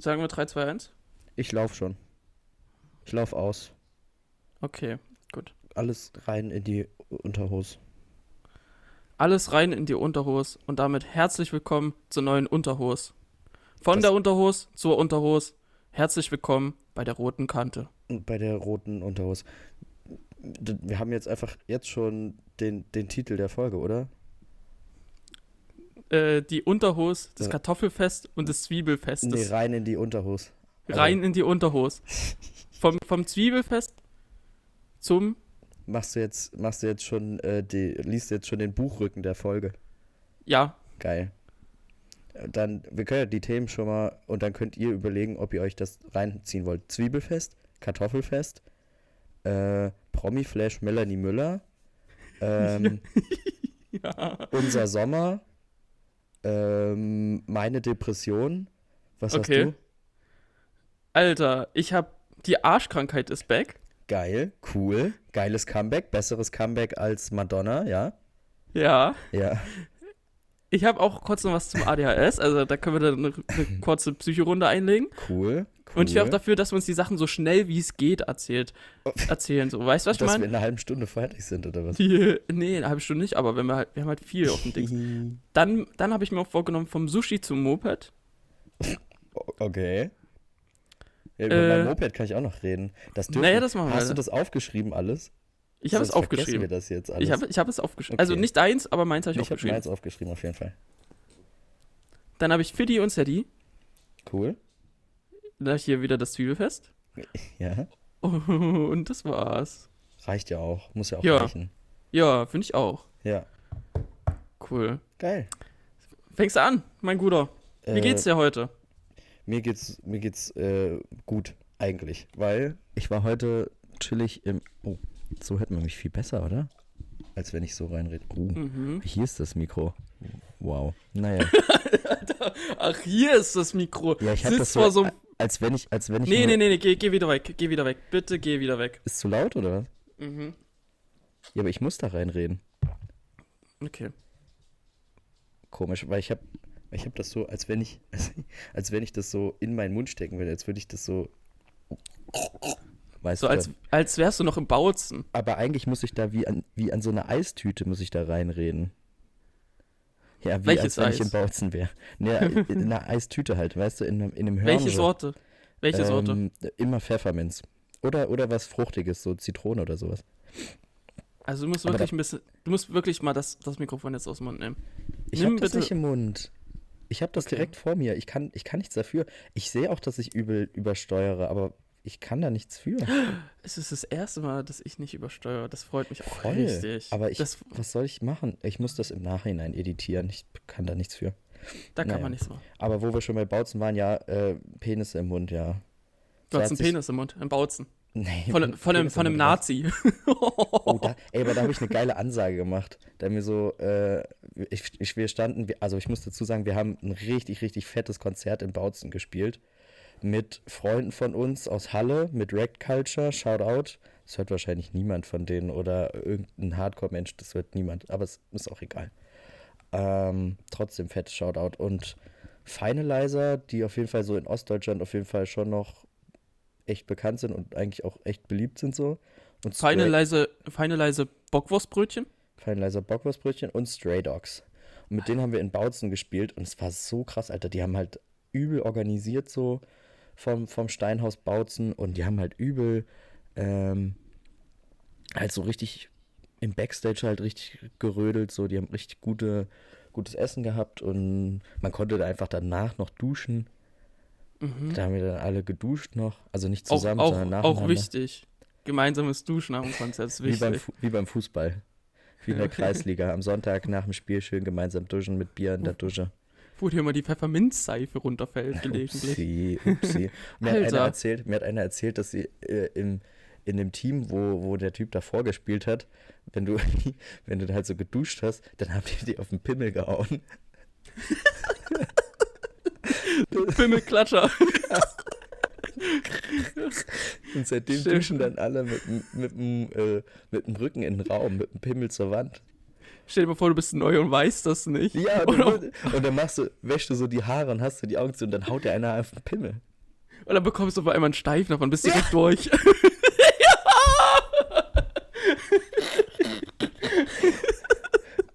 Sagen wir 3, 2, 1? Ich lauf schon. Ich lauf aus. Okay, gut. Alles rein in die Unterhose. Alles rein in die Unterhose und damit herzlich willkommen zur neuen Unterhose. Von Das- der Unterhose zur Unterhose. Herzlich willkommen bei der roten Kante. Bei der roten Unterhose. Wir haben jetzt einfach jetzt schon den, den Titel der Folge, oder? Äh, die Unterhose, das. Kartoffelfest und das Zwiebelfest. Nee, Das rein in die Unterhose. aber- rein in die Unterhose. Vom, vom Zwiebelfest zum. Machst du jetzt, machst du jetzt schon, äh, die, liest jetzt schon den Buchrücken der Folge? Ja, Geil. Äh, Dann, wir können ja die Themen schon mal, und dann könnt ihr überlegen, ob ihr euch das reinziehen wollt. Zwiebelfest, Kartoffelfest, äh, Promi-Flash Melanie Müller, ähm, ja. unser Sommer, ähm, meine Depression. Was Okay. hast du? Alter, ich hab. Die Arschkrankheit ist back. Geil, cool, geiles Comeback, besseres Comeback als Madonna, ja? Ja. Ja. Ich habe auch kurz noch was zum ADHS. Also da können wir dann eine, eine kurze Psychorunde einlegen. Cool. Cool. Und ich wäre auch dafür, dass wir uns die Sachen so schnell wie es geht erzählt, erzählen. So, weißt du, was ich Dass wir meine? in einer halben Stunde fertig sind, oder was? Die, nee, eine halbe Stunde nicht, aber wenn wir halt, wir haben halt viel auf dem Ding. Dann, dann habe ich mir auch vorgenommen, vom Sushi zum Moped. Okay. Ja, über Äh, mein Moped kann ich auch noch reden. Das dürfen, Naja, das machen wir. Hast du dann. das aufgeschrieben alles? ich habe es aufgeschrieben. wir das jetzt alles. Ich habe ich hab es aufgeschrieben. Okay. Also nicht deins, aber meins habe ich ich habe aufgeschrieben. meins aufgeschrieben, auf jeden Fall. Dann habe ich Fiddy und Sadie. Cool. Habe ich hier wieder das Zwiebelfest. Ja. Und das war's. Reicht ja auch. Muss ja auch Ja. reichen. Ja, finde ich auch. Ja. Cool. Geil. Fängst du an, mein Guter. Wie Äh, geht's dir heute? Mir geht's, mir geht's äh, gut, eigentlich. Weil ich war heute chillig im. Oh, so hört man mich viel besser, oder? Als wenn ich so reinrede. Oh, Mhm. hier ist das Mikro. Wow. Naja. Ach, hier ist das Mikro. Ja, ich hab Sitzt das so- vor so Als wenn ich, als wenn ich. Nee, nee, nee, nee, geh, geh wieder weg. Geh wieder weg. Bitte geh wieder weg. Ist zu laut, oder? Mhm. Ja, aber ich muss da reinreden. Okay. Komisch, weil ich habe ich hab das so, als wenn ich, als, als wenn ich das so in meinen Mund stecken würde, als würde ich das so. Weißt So du, als, als wärst du noch im Bautzen. aber eigentlich muss ich da wie an, wie an so eine Eistüte muss ich da reinreden. Ja, wie Welches als wenn ich Eis? in Bautzen wäre. Ne, in einer Eistüte halt, weißt du, in, einem- in einem Hörnchen. Welche Sorte? Welche Sorte? Ähm, immer Pfefferminz. Oder, oder was Fruchtiges, so Zitrone oder sowas. Also du musst aber wirklich ein bisschen. Du musst wirklich mal das, das Mikrofon jetzt aus dem Mund nehmen. Ich Nimm das bitte- nicht im Mund. Ich habe das Okay. direkt vor mir. Ich kann, ich kann nichts dafür. Ich sehe auch, dass ich übel übersteuere, aber ich kann da nichts für. Es ist das erste Mal, dass ich nicht übersteuere. Das freut mich auch Voll. richtig. Aber ich, das, was soll ich machen? Ich muss das im Nachhinein editieren. Ich kann da nichts für. da kann naja. man nichts machen. Aber wo wir schon bei Bautzen waren, ja, äh, Penisse im Mund, ja. Du hast einen Penis im Mund, einen Bautzen. Nee, Von, einem- von, einem, Penis von einem. Nazi. Oh, da, ey, aber da habe ich eine geile Ansage gemacht. Da haben wir so, äh, ich, ich, wir standen, also ich muss dazu sagen, wir haben ein richtig, richtig fettes Konzert in Bautzen gespielt. Mit Freunden von uns aus Halle, mit Rack Culture, Shoutout. Das hört wahrscheinlich niemand von denen oder irgendein Hardcore-Mensch, das hört niemand, aber es ist auch egal. Ähm, trotzdem fettes Shoutout. Und Finalizer, die auf jeden Fall so in Ostdeutschland auf jeden Fall schon noch echt bekannt sind und eigentlich auch echt beliebt sind so. Und feine leise Bockwurstbrötchen. Feinleiser Bockwurstbrötchen und Stray Dogs. Und mit denen haben wir in Bautzen gespielt und es war so krass, Alter. Die haben halt übel organisiert so vom, vom Steinhaus Bautzen und die haben halt übel ähm, halt so richtig im Backstage halt richtig gerödelt, so. Die haben richtig gute, gutes Essen gehabt und man konnte da einfach danach noch duschen. Mhm. Da haben wir dann alle geduscht noch. Also nicht Auch, zusammen, auch, sondern auch nacheinander. wichtig. Gemeinsames Duschen nach dem Konzert ist Wie beim, wichtig. Wie beim Fußball. Wie in der Kreisliga. Am Sonntag nach dem Spiel schön gemeinsam duschen mit Bier in der Dusche. Wo dir immer die Pfefferminzseife runterfällt, gelegentlich. Upsi, upsi. Mir hat, einer erzählt, mir hat einer erzählt, dass sie äh, im, in dem Team, wo, wo der Typ davor gespielt hat, wenn du, wenn du halt so geduscht hast, dann habt ihr die auf den Pimmel gehauen. Pimmelklatscher. Und seitdem Stimmt. duschen dann alle mit, mit, dem, äh, mit dem Rücken in den Raum, mit dem Pimmel zur Wand. Stell dir mal vor, du bist neu und weißt das nicht. Ja, und, Oder- dann, und dann machst du, wäschst du so die Haare und hast du die Augen zu und dann haut dir einer auf den Pimmel. Und dann bekommst du auf einmal einen Steifen davon, bist direkt durch.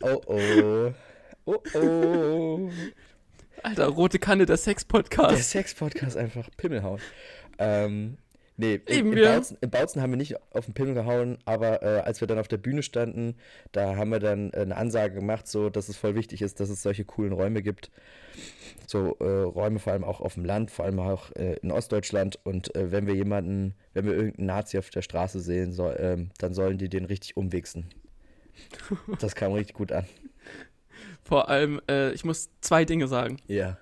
Oh oh. Oh oh. Alter, rote Kanne, der Der Sex-Podcast. Sex-Podcast einfach Pimmelhauen. Ähm, nee, in, Lieben in, wir. Bautzen, in Bautzen haben wir nicht auf den Pimmel gehauen, aber äh, als wir dann auf der Bühne standen, da haben wir dann äh, eine Ansage gemacht, so, dass es voll wichtig ist, dass es solche coolen Räume gibt. So äh, Räume vor allem auch auf dem Land, vor allem auch äh, in Ostdeutschland. Und äh, wenn wir jemanden, wenn wir irgendeinen Nazi auf der Straße sehen, soll, ähm, dann sollen die den richtig umwichsen. Das kam richtig gut an. Vor allem, äh, ich muss zwei Dinge sagen. Ja,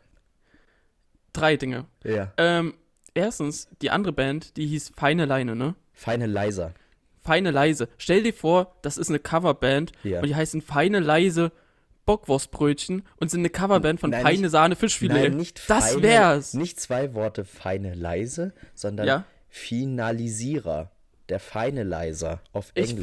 Drei Dinge. ja. Ähm, erstens, die andere Band, die hieß Feine Leine, ne? Feine Leiser. Feine Leise. Stell dir vor, das ist eine Coverband Ja. und die heißen Feine Leise Bockwurstbrötchen und sind eine Coverband von Nein, Feine nicht- Sahne Fischfilet. Nein, nicht das feine, wär's. Nicht zwei Worte feine leise, sondern Ja. Finalisierer. Der feine Leiser auf Ich-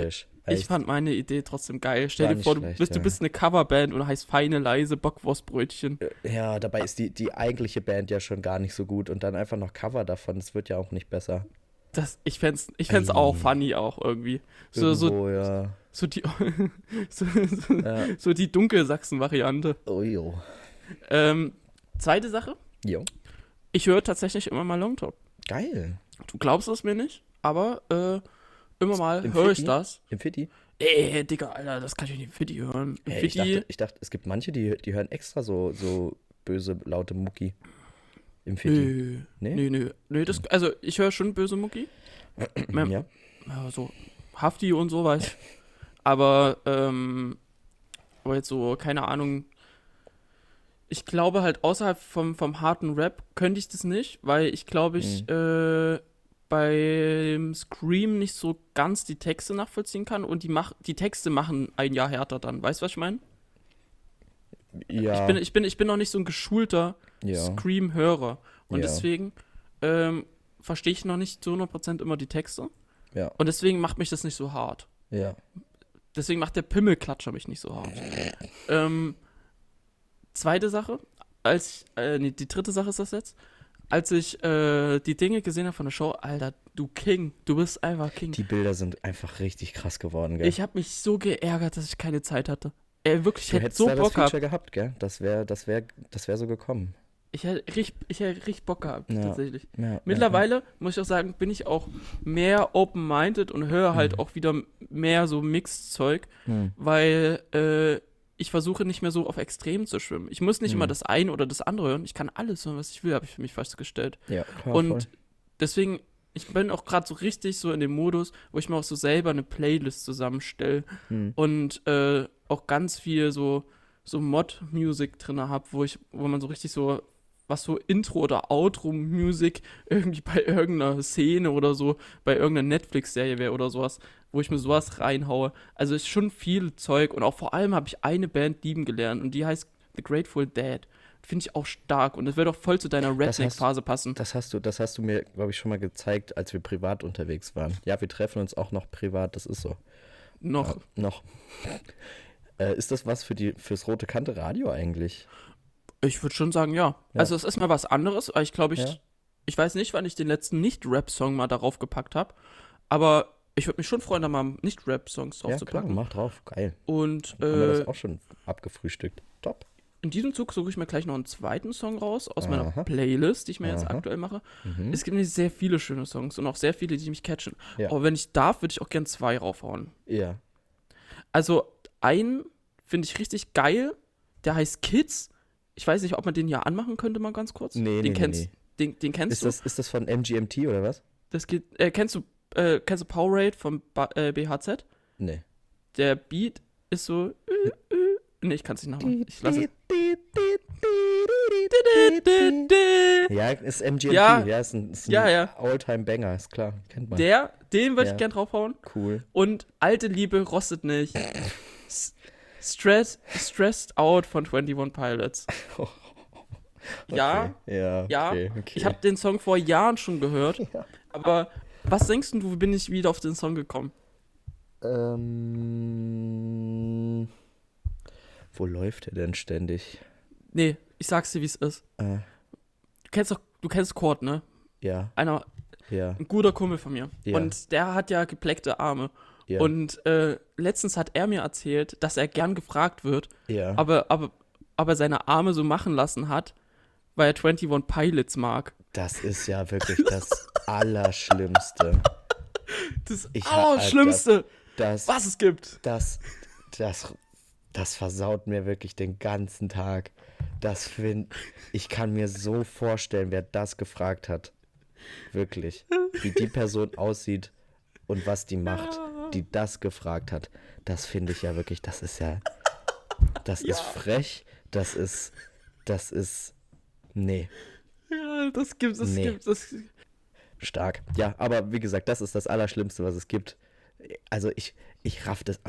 Englisch. Ich fand meine Idee trotzdem geil. Stell dir vor, du schlecht, bist, du ja. bist eine Coverband und heißt Feine Leise Bockwurstbrötchen. ja, dabei ist die, die eigentliche Band ja schon gar nicht so gut und dann einfach noch Cover davon, das wird ja auch nicht besser. Das, ich fänd's, ich fänd's auch funny auch irgendwie. So, so, Irgendwo, ja. so die, so, so, ja. so die Dunkelsachsen-Variante. Oh, jo. Ähm, zweite Sache. Jo. Ich höre tatsächlich immer mal Long Talk. Geil. Du glaubst es mir nicht, aber äh, immer mal höre ich das. Im Fitti? Ey, Digga, Alter, das kann ich nicht im Fitti hören. Im Hey, ich, Fitti, dachte, ich dachte, es gibt manche, die, die hören extra so, so böse, laute Mucki. Im Fitti. nö, Nee? nö, nö, nö, das, also ich höre schon böse Mucki. Ja. so Hafti und so weiß. Aber, ähm, aber jetzt so, keine Ahnung. Ich glaube halt, außerhalb vom, vom harten Rap könnte ich das nicht, weil ich glaube, ich äh, beim Scream nicht so ganz die Texte nachvollziehen kann und die, mach, die Texte machen ein Jahr härter dann. Weißt du, was ich meine? ja. Ich, bin, ich, bin, ich bin noch nicht so ein geschulter ja. Scream-Hörer. Und Ja. deswegen ähm, verstehe ich noch nicht zu 100% immer die Texte. Ja. Und deswegen macht mich das nicht so hart. Ja. Deswegen macht der Pimmelklatscher mich nicht so hart. ähm, zweite Sache, als ich, äh, nee, die dritte Sache ist das jetzt. Als ich äh, die Dinge gesehen habe von der Show, Alter, du King, du bist einfach King. Die Bilder sind einfach richtig krass geworden, gell? Ich habe mich so geärgert, dass ich keine Zeit hatte. Ey, wirklich, ich du hätte so da das Bock gehabt. Feature gehabt, gell? Das wäre das wär, das wär so gekommen. Ich hätte richtig, ich hätte richtig Bock gehabt, Ja. tatsächlich. Ja, Mittlerweile, muss ich auch sagen, bin ich auch mehr open-minded und höre halt Mhm. auch wieder mehr so Mixed-Zeug, Ja, ja. Hm. weil äh, ich versuche nicht mehr so auf Extrem zu schwimmen. Ich muss nicht Mhm. immer das eine oder das andere hören. Ich kann alles hören, was ich will, habe ich für mich festgestellt. ja klar, und voll. deswegen, ich bin auch gerade so richtig so in dem Modus, wo ich mir auch so selber eine Playlist zusammenstelle Hm. und äh, auch ganz viel so, so Mod-Music drin habe, wo ich, wo man so richtig so, was so Intro- oder Outro-Music irgendwie bei irgendeiner Szene oder so, bei irgendeiner Netflix-Serie wäre oder sowas, wo ich mir sowas reinhaue. Also ist schon viel Zeug und auch vor allem habe ich eine Band lieben gelernt und die heißt The Grateful Dead. Finde ich auch stark und das wird auch voll zu deiner Redneck-Phase passen. Das hast du, das hast du mir, glaube ich, schon mal gezeigt, als wir privat unterwegs waren. Ja, wir treffen uns auch noch privat, das ist so. Noch. Ja, noch. äh, ist das was für die fürs rote Kante Radio eigentlich? Ich würde schon sagen, ja. Ja. Also es ist mal was anderes, weil ich glaube, ich, Ja. ich weiß nicht, wann ich den letzten Nicht-Rap-Song mal darauf gepackt habe, aber ich würde mich schon freuen, da mal Nicht-Rap-Songs drauf ja, zu klar, packen. mach drauf. Geil. Und Haben wir das äh, auch schon abgefrühstückt. Top. in diesem Zug suche ich mir gleich noch einen zweiten Song raus aus meiner Aha. Playlist, die ich mir jetzt Aha. aktuell mache. Mhm. Es gibt nämlich sehr viele schöne Songs und auch sehr viele, die mich catchen. Ja. Aber wenn ich darf, würde ich auch gern zwei raufhauen. Ja. Also einen finde ich richtig geil, der heißt Kids. Ich weiß nicht, ob man den hier anmachen könnte, mal ganz kurz. Nee, den nee, kennst, nee. Den, den kennst Ist du? das, ist das von MGMT oder was? Das geht, äh, kennst du, äh, kennst du Powerade vom ba äh, BHZ? Nee. Der Beat ist so, äh, äh, nee, ich kann es nicht nachmachen. Ich lasse. Ja, ist MGMT. Ja. Ja, ist ein, ist ein Ja, ja. All-Time-Banger, ist klar. Kennt man. Der, den würde Ja. ich gern draufhauen. cool. Und alte Liebe rostet nicht. Stress, Stressed Out von 21 Pilots. Ja, Okay. Ja, ja. okay, okay. ich habe den Song vor Jahren schon gehört. Ja. Aber was denkst du, wie bin ich wieder auf den Song gekommen? Ähm, wo läuft er denn ständig? Nee, ich sag's dir, wie es ist. Äh, Du kennst doch, du kennst Chord, ne? Ja, einer, ja, ein guter Kumpel von mir. Ja. Und der hat ja gepleckte Arme. Ja. Und äh, letztens hat er mir erzählt, dass er gern gefragt wird, ja. aber, aber, aber seine Arme so machen lassen hat, weil er 21 Pilots mag. Das ist ja wirklich das Allerschlimmste. Das Ich ha- Allerschlimmste, Das, was es gibt. das, das, das versaut mir wirklich den ganzen Tag. Das find, ich kann mir so vorstellen, wer das gefragt hat. Wirklich. Wie die Person aussieht und was die macht, die das gefragt hat. Das finde ich ja wirklich, das ist ja, das ist frech, das ist, das ist, nee. Ja, das gibt es, Nee. gibt es. Stark. Ja, aber wie gesagt, das ist das Allerschlimmste, was es gibt. Also ich, ich raff das.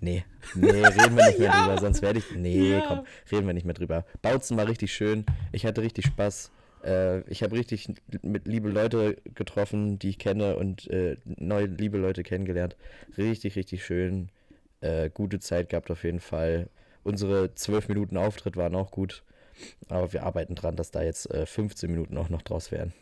Nee, nee, reden wir nicht mehr drüber, sonst werde ich. Nee, Ja. komm, reden wir nicht mehr drüber. Bautzen war richtig schön. Ich hatte richtig Spaß. Äh, ich habe richtig mit liebe Leute getroffen, die ich kenne und äh, neue liebe Leute kennengelernt. Richtig, richtig schön. Äh, gute Zeit gehabt auf jeden Fall. Unsere 12 Minuten Auftritt waren auch gut. Aber wir arbeiten dran, dass da jetzt äh, 15 Minuten auch noch draus werden.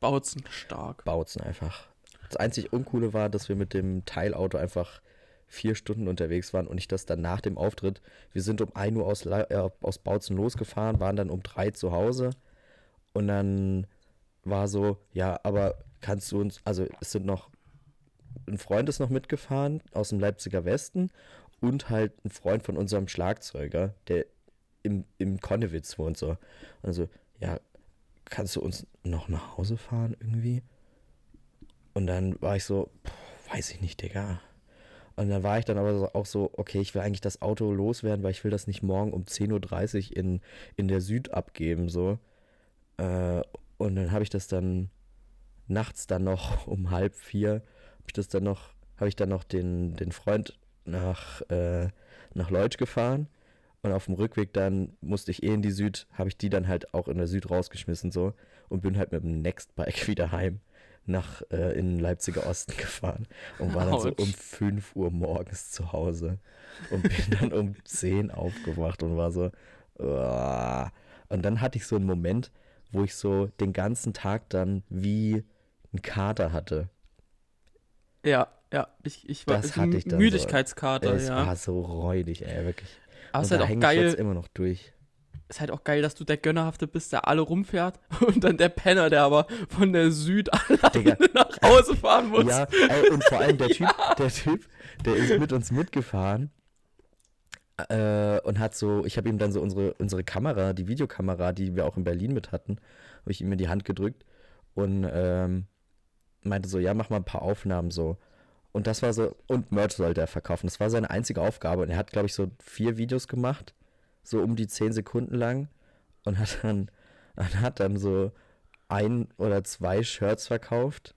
Bautzen stark. Bautzen einfach. Das einzig Uncoole war, dass wir mit dem Teilauto einfach vier Stunden unterwegs waren und ich das dann nach dem Auftritt, wir sind um 1 Uhr aus, äh, aus Bautzen losgefahren, waren dann um 3 zu Hause und dann war so, ja, aber kannst du uns, also es sind noch, ein Freund ist noch mitgefahren aus dem Leipziger Westen und halt ein Freund von unserem Schlagzeuger, der im, im Konnewitz wohnt so. Also, ja, kannst du uns noch nach Hause fahren irgendwie? Und dann war ich so, pff, weiß ich nicht, Digga. Und dann war ich dann aber auch so, okay, ich will eigentlich das Auto loswerden, weil ich will das nicht morgen um 10.30 Uhr in, in der Süd abgeben, so. Äh, und dann habe ich das dann nachts dann noch um halb vier, habe ich das dann noch, habe ich dann noch den, den Freund nach, äh, nach Leutsch gefahren. Und auf dem Rückweg dann musste ich eh in die Süd, habe ich die dann halt auch in der Süd rausgeschmissen so und bin halt mit dem Nextbike wieder heim nach äh, in Leipziger Osten gefahren und war dann so Autsch. um 5 Uhr morgens zu Hause und bin dann um 10 aufgewacht und war so "Uah." und dann hatte ich so einen Moment, wo ich so den ganzen Tag dann wie ein Kater hatte. Ja, ja. Ich, ich war Das hatte ich dann so. Müdigkeitskater, es ja. war so räudig, ey, wirklich. Aber es ist halt auch hänge ich jetzt geil, immer noch durch. ist halt auch geil, dass du der Gönnerhafte bist, der alle rumfährt und dann der Penner, der aber von der Süd alleine nach Hause fahren muss. Ja, ey, und vor allem der Typ, der Typ, der ist mit uns mitgefahren äh, und hat so, ich habe ihm dann so unsere, unsere Kamera, die Videokamera, die wir auch in Berlin mit hatten, habe ich ihm in die Hand gedrückt und ähm, meinte so, ja, mach mal ein paar Aufnahmen so. Und das war so, und Merch sollte er verkaufen. Das war seine einzige Aufgabe. Und er hat, glaube ich, so vier Videos gemacht, so um die zehn Sekunden lang. Und hat dann, und hat dann so ein oder zwei Shirts verkauft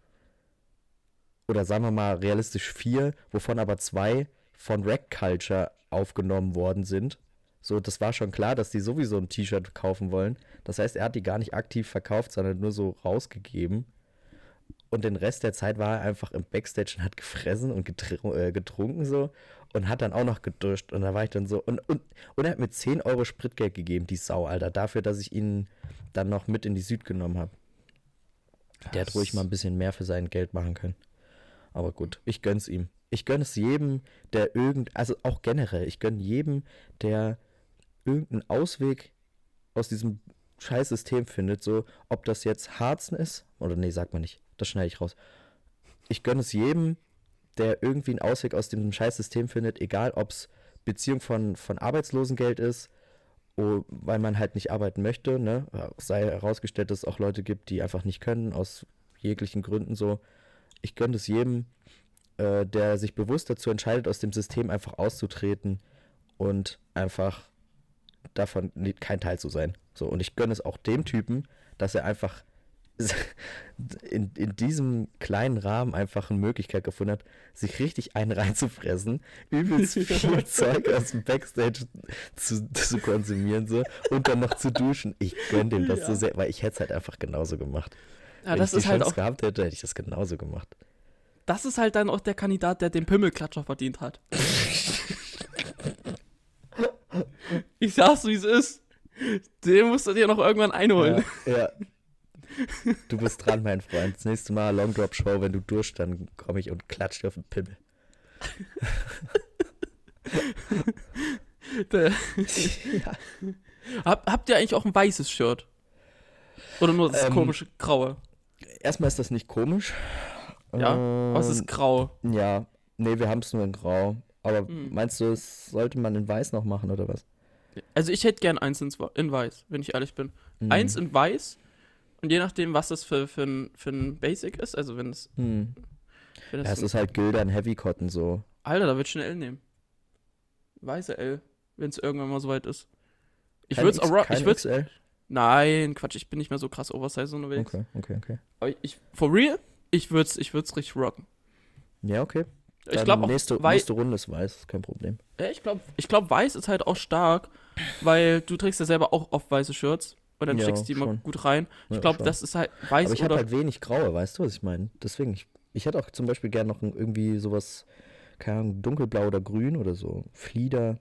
oder sagen wir mal realistisch vier, wovon aber zwei von Rack Culture aufgenommen worden sind. So, das war schon klar, dass die sowieso ein T-Shirt kaufen wollen. Das heißt, er hat die gar nicht aktiv verkauft, sondern nur so rausgegeben. Und den Rest der Zeit war er einfach im Backstage und hat gefressen und äh, getrunken so und hat dann auch noch geduscht. Und da war ich dann so. Und, und, und er hat mir 10 Euro Spritgeld gegeben, die Sau, Alter, dafür, dass ich ihn dann noch mit in die Süd genommen habe. Der hätte ruhig mal ein bisschen mehr für sein Geld machen können. Aber gut, ich gönn's ihm. Ich gönn es jedem, der irgend, also auch generell, ich gönn jedem, der irgendeinen Ausweg aus diesem Scheißsystem findet, so ob das jetzt Harzen ist, oder nee, sagt man nicht, das schneide ich raus. Ich gönn es jedem, der irgendwie einen Ausweg aus dem Scheißsystem findet, egal ob es Beziehung von, von Arbeitslosengeld ist, weil man halt nicht arbeiten möchte, ne? Sei herausgestellt, dass es auch Leute gibt, die einfach nicht können, aus jeglichen Gründen so. Ich gönne es jedem, äh, der sich bewusst dazu entscheidet, aus dem System einfach auszutreten und einfach davon kein Teil zu sein. So, und ich gönne es auch dem Typen, dass er einfach in, in diesem kleinen Rahmen einfach eine Möglichkeit gefunden hat, sich richtig einen reinzufressen, übelst viel Zeug aus dem Backstage zu, zu konsumieren so, und dann noch zu duschen. Ich gönne dem das so Ja. sehr, weil ich hätte es halt einfach genauso gemacht. Ja, Wenn das ich die ist halt Chance auch, gehabt hätte, hätte ich das genauso gemacht. Das ist halt dann auch der Kandidat, der den Pimmelklatscher verdient hat. ich sag's, wie es ist. Den musst du dir noch irgendwann einholen. Ja, ja. Du bist dran, mein Freund. Das nächste Mal Long Drop Show, wenn du durch, dann komme ich und klatsche dir auf den Pimmel. Ja. Hab, habt ihr eigentlich auch ein weißes Shirt? Oder nur das Ähm, komische graue? Erstmal ist das nicht komisch. Ja, aber es ist Ähm, grau. Ja, nee, wir haben es nur in Grau. Aber Hm. meinst du, es sollte man in Weiß noch machen oder was? Also ich hätte gern eins in, weiß, wenn ich ehrlich bin. Hm. Eins in weiß und je nachdem, was das für, für, ein, für ein Basic ist, also wenn es... Hm. Wenn Ja, es ist halt Gildern Heavy Cotton so. Alter, da würde ich eine L nehmen. Weiße L, wenn es irgendwann mal soweit ist. Ich würde es auch... Ich würd's, XL? nein, Quatsch, ich bin nicht mehr so krass oversize unterwegs. Okay, okay, okay. Aber ich, for real, ich würde es ich würd's richtig rocken. Ja, okay. Ich Dann glaube auch, nächste, wei nächste Runde ist weiß, ist kein Problem. ja, ich glaube, ich glaub, weiß ist halt auch stark, weil du trägst ja selber auch oft weiße Shirts und dann Ja, steckst du die immer schon. gut rein. Ja, Ich glaube, schon. das ist halt weiß Aber ich habe halt wenig graue, weißt du, was ich meine? Deswegen, ich, ich hätte auch zum Beispiel gern noch irgendwie sowas, keine Ahnung, dunkelblau oder grün oder so. Flieder.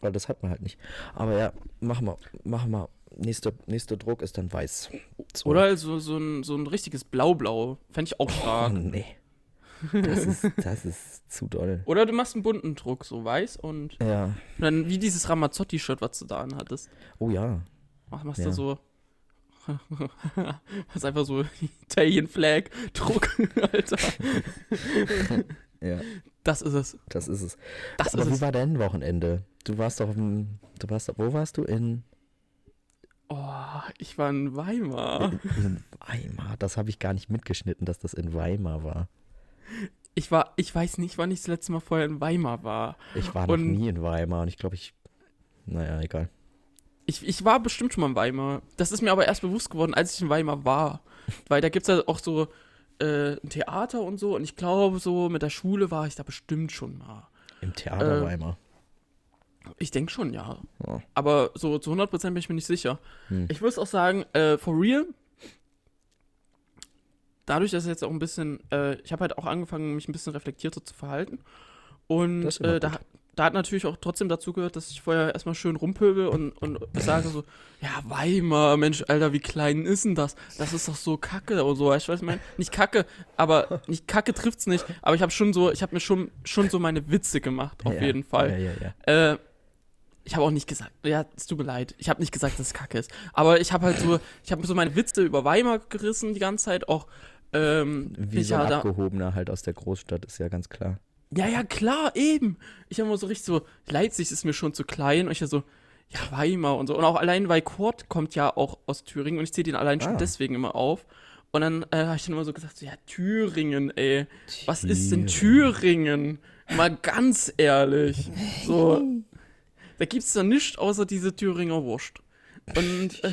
Weil das hat man halt nicht. Aber ja, machen wir, machen wir. Nächster, nächster Druck ist dann weiß. So. Oder so, so, ein, so ein richtiges Blau-Blau. Fände ich auch Oh, stark. nee. Das ist, das ist zu doll. Oder du machst einen bunten Druck, so weiß und Ja. dann wie dieses Ramazzotti-Shirt, was du da anhattest. Oh ja. Mach, machst Ja. du so. das ist einfach so Italian Flag Druck, Alter. Ja, Das ist es. das ist es. Das Aber ist wie es. war dein Wochenende? Du warst doch im, du warst, wo warst du? In, Oh, ich war in Weimar. in Weimar. Das habe ich gar nicht mitgeschnitten, dass das in Weimar war. Ich war, ich weiß nicht, wann ich das letzte Mal vorher in Weimar war. Ich war noch Und- nie in Weimar und ich glaube, ich. Naja, egal. Ich, ich war bestimmt schon mal in Weimar. Das ist mir aber erst bewusst geworden, als ich in Weimar war. Weil da gibt es ja auch so äh, ein Theater und so. Und ich glaube, so mit der Schule war ich da bestimmt schon mal. Im Theater Äh, Weimar. Ich denke schon, ja. Ja. Aber so zu 100% bin ich mir nicht sicher. Hm. Ich muss auch sagen, äh, for real, dadurch, dass jetzt auch ein bisschen, äh, ich habe halt auch angefangen, mich ein bisschen reflektierter zu verhalten. Und äh, da, da hat natürlich auch trotzdem dazu gehört, dass ich vorher erstmal schön rumpöbel und, und sage so, ja, Weimar, Mensch, Alter, wie klein ist denn das? Das ist doch so kacke und so. Ich weiß, ich mein, nicht kacke, aber nicht kacke trifft's nicht. Aber ich habe schon so, ich habe mir schon, schon so meine Witze gemacht, auf Ja, jeden Fall. Ja, ja, ja. Äh, ich habe auch nicht gesagt, ja, es tut mir leid, ich habe nicht gesagt, dass es kacke ist. Aber ich habe halt so, ich habe so meine Witze über Weimar gerissen die ganze Zeit, auch, ähm, Wie so ein Abgehobener halt aus der Großstadt, ist ja ganz klar. ja, ja, klar, eben. Ich habe immer so richtig so, Leipzig ist mir schon zu klein und ich ja so, ja, Weimar und so. Und auch allein, weil Kurt kommt ja auch aus Thüringen und ich zähle den allein schon Ah. deswegen immer auf. Und dann äh, habe ich dann immer so gesagt, so, ja, Thüringen, ey. Was ist denn Thüringen? Mal ganz ehrlich. So, da gibt's da nichts außer diese Thüringer Wurst. Und äh,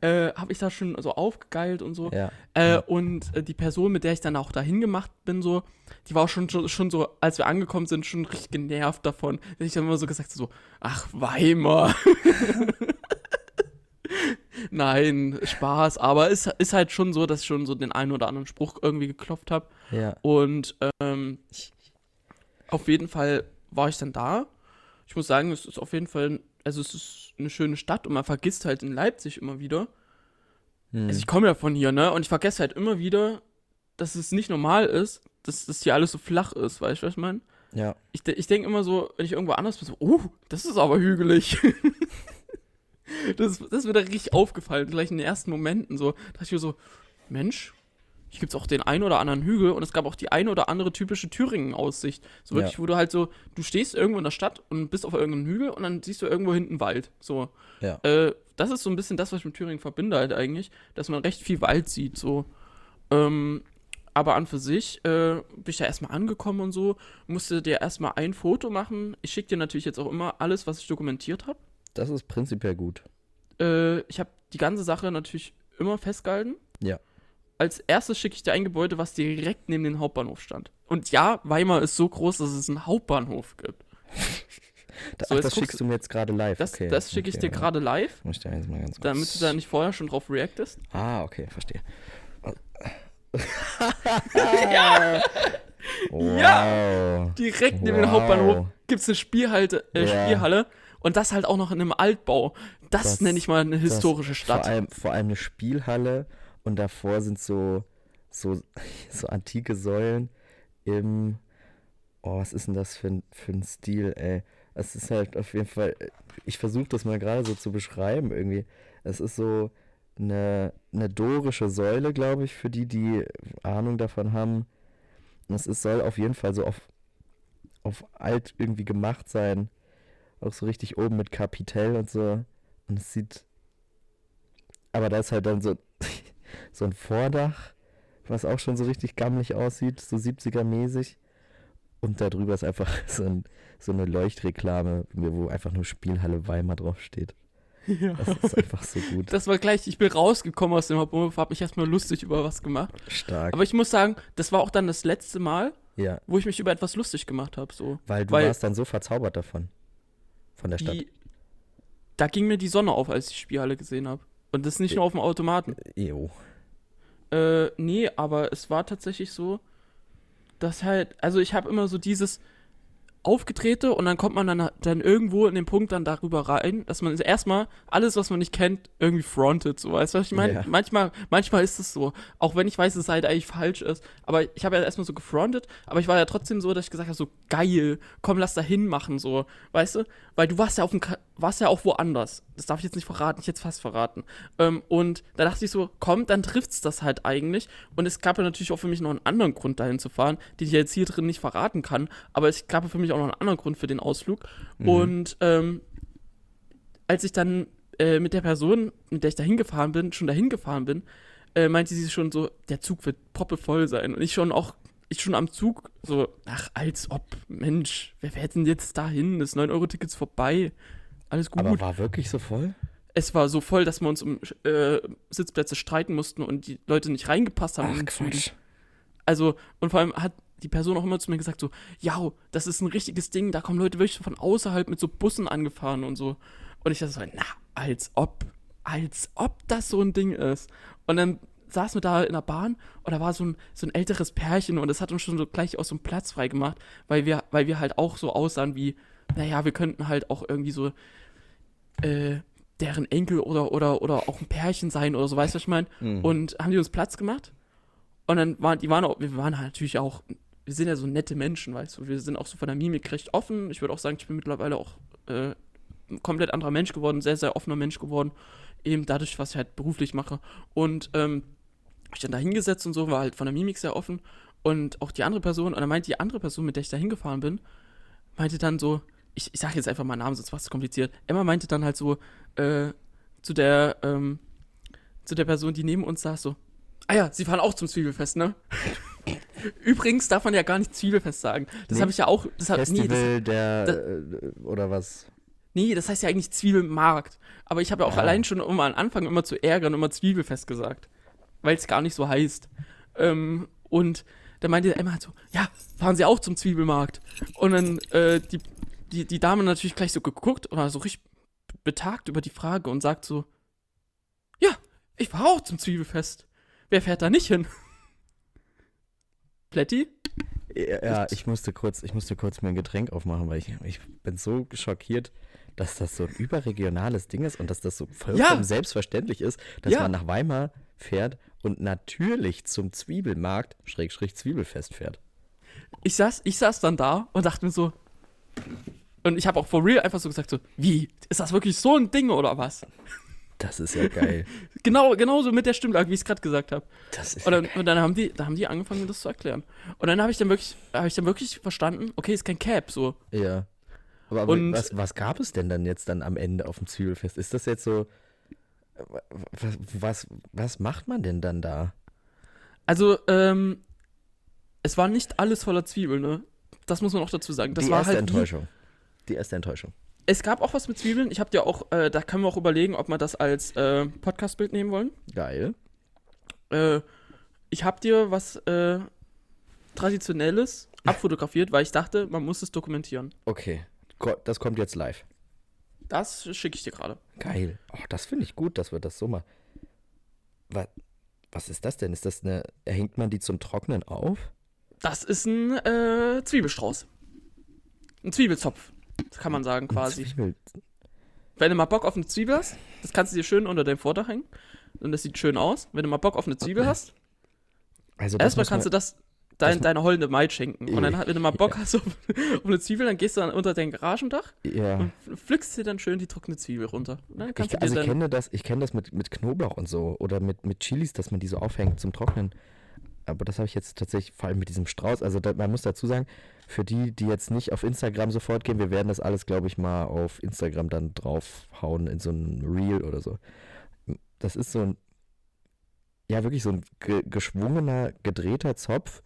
äh, habe ich da schon so aufgegeilt und so. Ja. Äh. Und äh, die Person, mit der ich dann auch dahin gemacht bin, so, die war auch schon, schon, schon so, als wir angekommen sind, schon richtig genervt davon. Da ich dann immer so gesagt, so, ach, Weimar. Nein, Spaß, aber es ist halt schon so, dass ich schon so den einen oder anderen Spruch irgendwie geklopft habe. Ja. Und ähm, auf jeden Fall war ich dann da. Ich muss sagen, es ist auf jeden Fall, also es ist eine schöne Stadt und man vergisst halt in Leipzig immer wieder. Hm. Also ich komme ja von hier, ne? Und ich vergesse halt immer wieder, dass es nicht normal ist, dass das hier alles so flach ist, weißt du, was ich meine? ja. Ich, ich denke immer so, wenn ich irgendwo anders bin, so, oh, das ist aber hügelig. das, das ist mir da richtig aufgefallen, gleich in den ersten Momenten so. Da dachte ich mir so, Mensch, hier gibt es auch den einen oder anderen Hügel und es gab auch die eine oder andere typische Thüringen-Aussicht. So wirklich, Ja. wo du halt so, du stehst irgendwo in der Stadt und bist auf irgendeinem Hügel und dann siehst du irgendwo hinten Wald. So. Ja. Äh, das ist so ein bisschen das, was ich mit Thüringen verbinde halt eigentlich, dass man recht viel Wald sieht, so. Ähm, aber an für sich äh, bin ich da erstmal angekommen und so, musste dir erstmal ein Foto machen. Ich schicke dir natürlich jetzt auch immer alles, was ich dokumentiert habe. Das ist prinzipiell gut. Äh, ich habe die ganze Sache natürlich immer festgehalten. Ja. Als erstes schicke ich dir ein Gebäude, was direkt neben dem Hauptbahnhof stand. Und ja, Weimar ist so groß, dass es einen Hauptbahnhof gibt. Da, So, ach, das guckst schickst du mir jetzt gerade live. Das, okay. das schicke ich okay, dir ja. gerade live, Muss ich da jetzt mal ganz kurz. damit du da nicht vorher schon drauf reactest. Ah, okay, verstehe. Ja! Wow. Ja! Direkt neben dem Wow. Hauptbahnhof gibt es eine Spielhalte, äh, Ja. Spielhalle. Und das halt auch noch in einem Altbau. Das, Das- nenne ich mal eine historische Stadt. Vor allem, vor allem eine Spielhalle und davor sind so, so, so antike Säulen im. Oh, was ist denn das für ein, für ein Stil, ey? Es ist halt auf jeden Fall. Ich versuche das mal gerade so zu beschreiben irgendwie. Es ist so eine, eine dorische Säule, glaube ich, für die, die Ahnung davon haben. Und es ist, soll auf jeden Fall so auf, auf alt irgendwie gemacht sein. Auch so richtig oben mit Kapitell und so. Und es sieht. Aber da ist halt dann so, so ein Vordach, was auch schon so richtig gammelig aussieht, so 70er-mäßig. Und darüber ist einfach so, ein, so eine Leuchtreklame, wo einfach nur Spielhalle Weimar draufsteht. Ja. Das ist einfach so gut. Das war gleich, ich bin rausgekommen aus dem Hauptbahnhof, habe mich erstmal lustig über was gemacht. Stark. Aber ich muss sagen, das war auch dann das letzte Mal, ja, wo ich mich über etwas lustig gemacht habe. So. weil du Weil- warst dann so verzaubert davon. Von der Stadt. Die, da ging mir die Sonne auf, als ich die Spielhalle gesehen habe. Und das nicht nur auf dem Automaten. Jo. Äh, nee, aber es war tatsächlich so, dass halt, also ich habe immer so dieses Aufgetrete und dann kommt man dann, dann irgendwo in den Punkt dann darüber rein, dass man erstmal alles, was man nicht kennt, irgendwie frontet. So, weißt du, was ich meine? Ja. Manchmal, manchmal ist es so. Auch wenn ich weiß, dass es halt eigentlich falsch ist. Aber ich habe ja erstmal so gefrontet, aber ich war ja trotzdem so, dass ich gesagt habe, so geil, komm, lass da hinmachen, so, weißt du? Weil du warst ja auf dem Ka warst ja auch woanders. Das darf ich jetzt nicht verraten, ich jetzt fast verraten. Ähm, und da dachte ich so, komm, dann trifft's das halt eigentlich. Und es gab ja natürlich auch für mich noch einen anderen Grund, dahin zu fahren, den ich jetzt hier drin nicht verraten kann. Aber es gab für mich auch noch einen anderen Grund für den Ausflug. Mhm. Und ähm, als ich dann äh, mit der Person, mit der ich da hingefahren bin, schon dahin gefahren bin, äh, meinte sie schon so, der Zug wird proppevoll sein. Und ich schon auch, ich schon am Zug so, ach, als ob, Mensch, wer fährt denn jetzt dahin? Das 9-Euro-Ticket ist vorbei. Alles gut. Aber war wirklich so voll? es war so voll, dass wir uns um äh, Sitzplätze streiten mussten und die Leute nicht reingepasst haben Ach. Quatsch. Also, und vor allem hat die Person auch immer zu mir gesagt, so, ja, das ist ein richtiges Ding, da kommen Leute wirklich von außerhalb mit so Bussen angefahren und so. Und ich dachte so, na, als ob, als ob das so ein Ding ist. Und dann saßen wir da in der Bahn und da war so ein, so ein älteres Pärchen und es hat uns schon so gleich aus so einem Platz frei gemacht, weil wir, weil wir halt auch so aussahen wie, naja, wir könnten halt auch irgendwie so, äh, deren Enkel oder, oder, oder auch ein Pärchen sein oder so, weißt du, was ich meine? Mhm. Und haben die uns Platz gemacht. Und dann waren, die waren auch, wir waren halt natürlich auch, wir sind ja so nette Menschen, weißt du, wir sind auch so von der Mimik recht offen. Ich würde auch sagen, ich bin mittlerweile auch äh, ein komplett anderer Mensch geworden, sehr, sehr offener Mensch geworden. Eben dadurch, was ich halt beruflich mache. Und ähm, ich dann da hingesetzt und so, war halt von der Mimik sehr offen. Und auch die andere Person, und dann meinte die andere Person, mit der ich da hingefahren bin, meinte dann so, ich, ich sage jetzt einfach mal Namen, sonst war es kompliziert. Emma meinte dann halt so, äh, zu der, ähm, zu der Person, die neben uns saß, so, ah ja, sie fahren auch zum Zwiebelfest, ne? Übrigens darf man ja gar nicht Zwiebelfest sagen. Das Nee. habe ich ja auch, das hab, nee, Festival das, der, das- äh, oder was? nee, das heißt ja eigentlich Zwiebelmarkt. Aber ich habe ja auch Ah. allein schon, um am Anfang immer zu ärgern, immer Zwiebelfest gesagt. Weil es gar nicht so heißt. Ähm, und da meinte Emma halt so, ja, fahren Sie auch zum Zwiebelmarkt. Und dann äh, die, die, die Dame natürlich gleich so geguckt oder so richtig betagt über die Frage und sagt so, ja, ich fahre auch zum Zwiebelfest. Wer fährt da nicht hin? Plätti? Ja, ich musste kurz, ich musste kurz mir ein Getränk aufmachen, weil ich, ich bin so schockiert, dass das so ein überregionales Ding ist und dass das so vollkommen Ja. selbstverständlich ist, dass Ja. man nach Weimar fährt und natürlich zum Zwiebelmarkt, Schrägstrich Zwiebelfest fährt. ich saß, ich saß dann da und dachte mir so, und ich habe auch for real einfach so gesagt so, wie, ist das wirklich so ein Ding oder was? Das ist ja geil. Genau, genauso mit der Stimmlage, wie ich es gerade gesagt habe. Das ist Und ja dann, und dann haben die, da haben die angefangen, mir das zu erklären. Und dann habe ich dann wirklich, habe ich dann wirklich verstanden, okay, ist kein Cap, so. Ja. Aber, aber Und- was, was gab es denn dann jetzt dann am Ende auf dem Zwiebelfest? Ist das jetzt so. Was, was, was macht man denn dann da? Also, ähm, es war nicht alles voller Zwiebeln, ne? Das muss man auch dazu sagen. Das Die war erste halt Enttäuschung. Die erste Enttäuschung. Es gab auch was mit Zwiebeln. Ich habe dir auch, äh, da können wir auch überlegen, ob wir das als äh, Podcast-Bild nehmen wollen. Geil. Äh, ich habe dir was äh, Traditionelles abfotografiert, weil ich dachte, man muss es dokumentieren. Okay. Das kommt jetzt live. Das schicke ich dir gerade. Geil. Oh, das finde ich gut, dass wir das so machen. Was, was ist das denn? Ist das eine. Hängt man die zum Trocknen auf? Das ist ein äh, Zwiebelstrauß. Ein Zwiebelzopf, kann man sagen quasi. Wenn du mal Bock auf eine Zwiebel hast, das kannst du dir schön unter deinem Vordach hängen. Und das sieht schön aus. Wenn du mal Bock auf eine Zwiebel hast, Also erstmal kannst du man, das dein, das- deine heulende Maid schenken. Und dann, Ja. wenn du mal Bock hast auf, auf eine Zwiebel, dann gehst du dann unter dein Garagendach ja. und pflückst dir dann schön die trockene Zwiebel runter. Ich, du also ich kenne das, ich kenne das mit, mit Knoblauch und so oder mit, mit Chilis, dass man die so aufhängt zum Trocknen. Aber das habe ich jetzt tatsächlich vor allem mit diesem Strauß. Also da, man muss dazu sagen, für die, die jetzt nicht auf Instagram sofort gehen, wir werden das alles, glaube ich, mal auf Instagram dann draufhauen in so ein Reel oder so. Das ist so ein, ja wirklich so ein ge geschwungener, gedrehter Zopf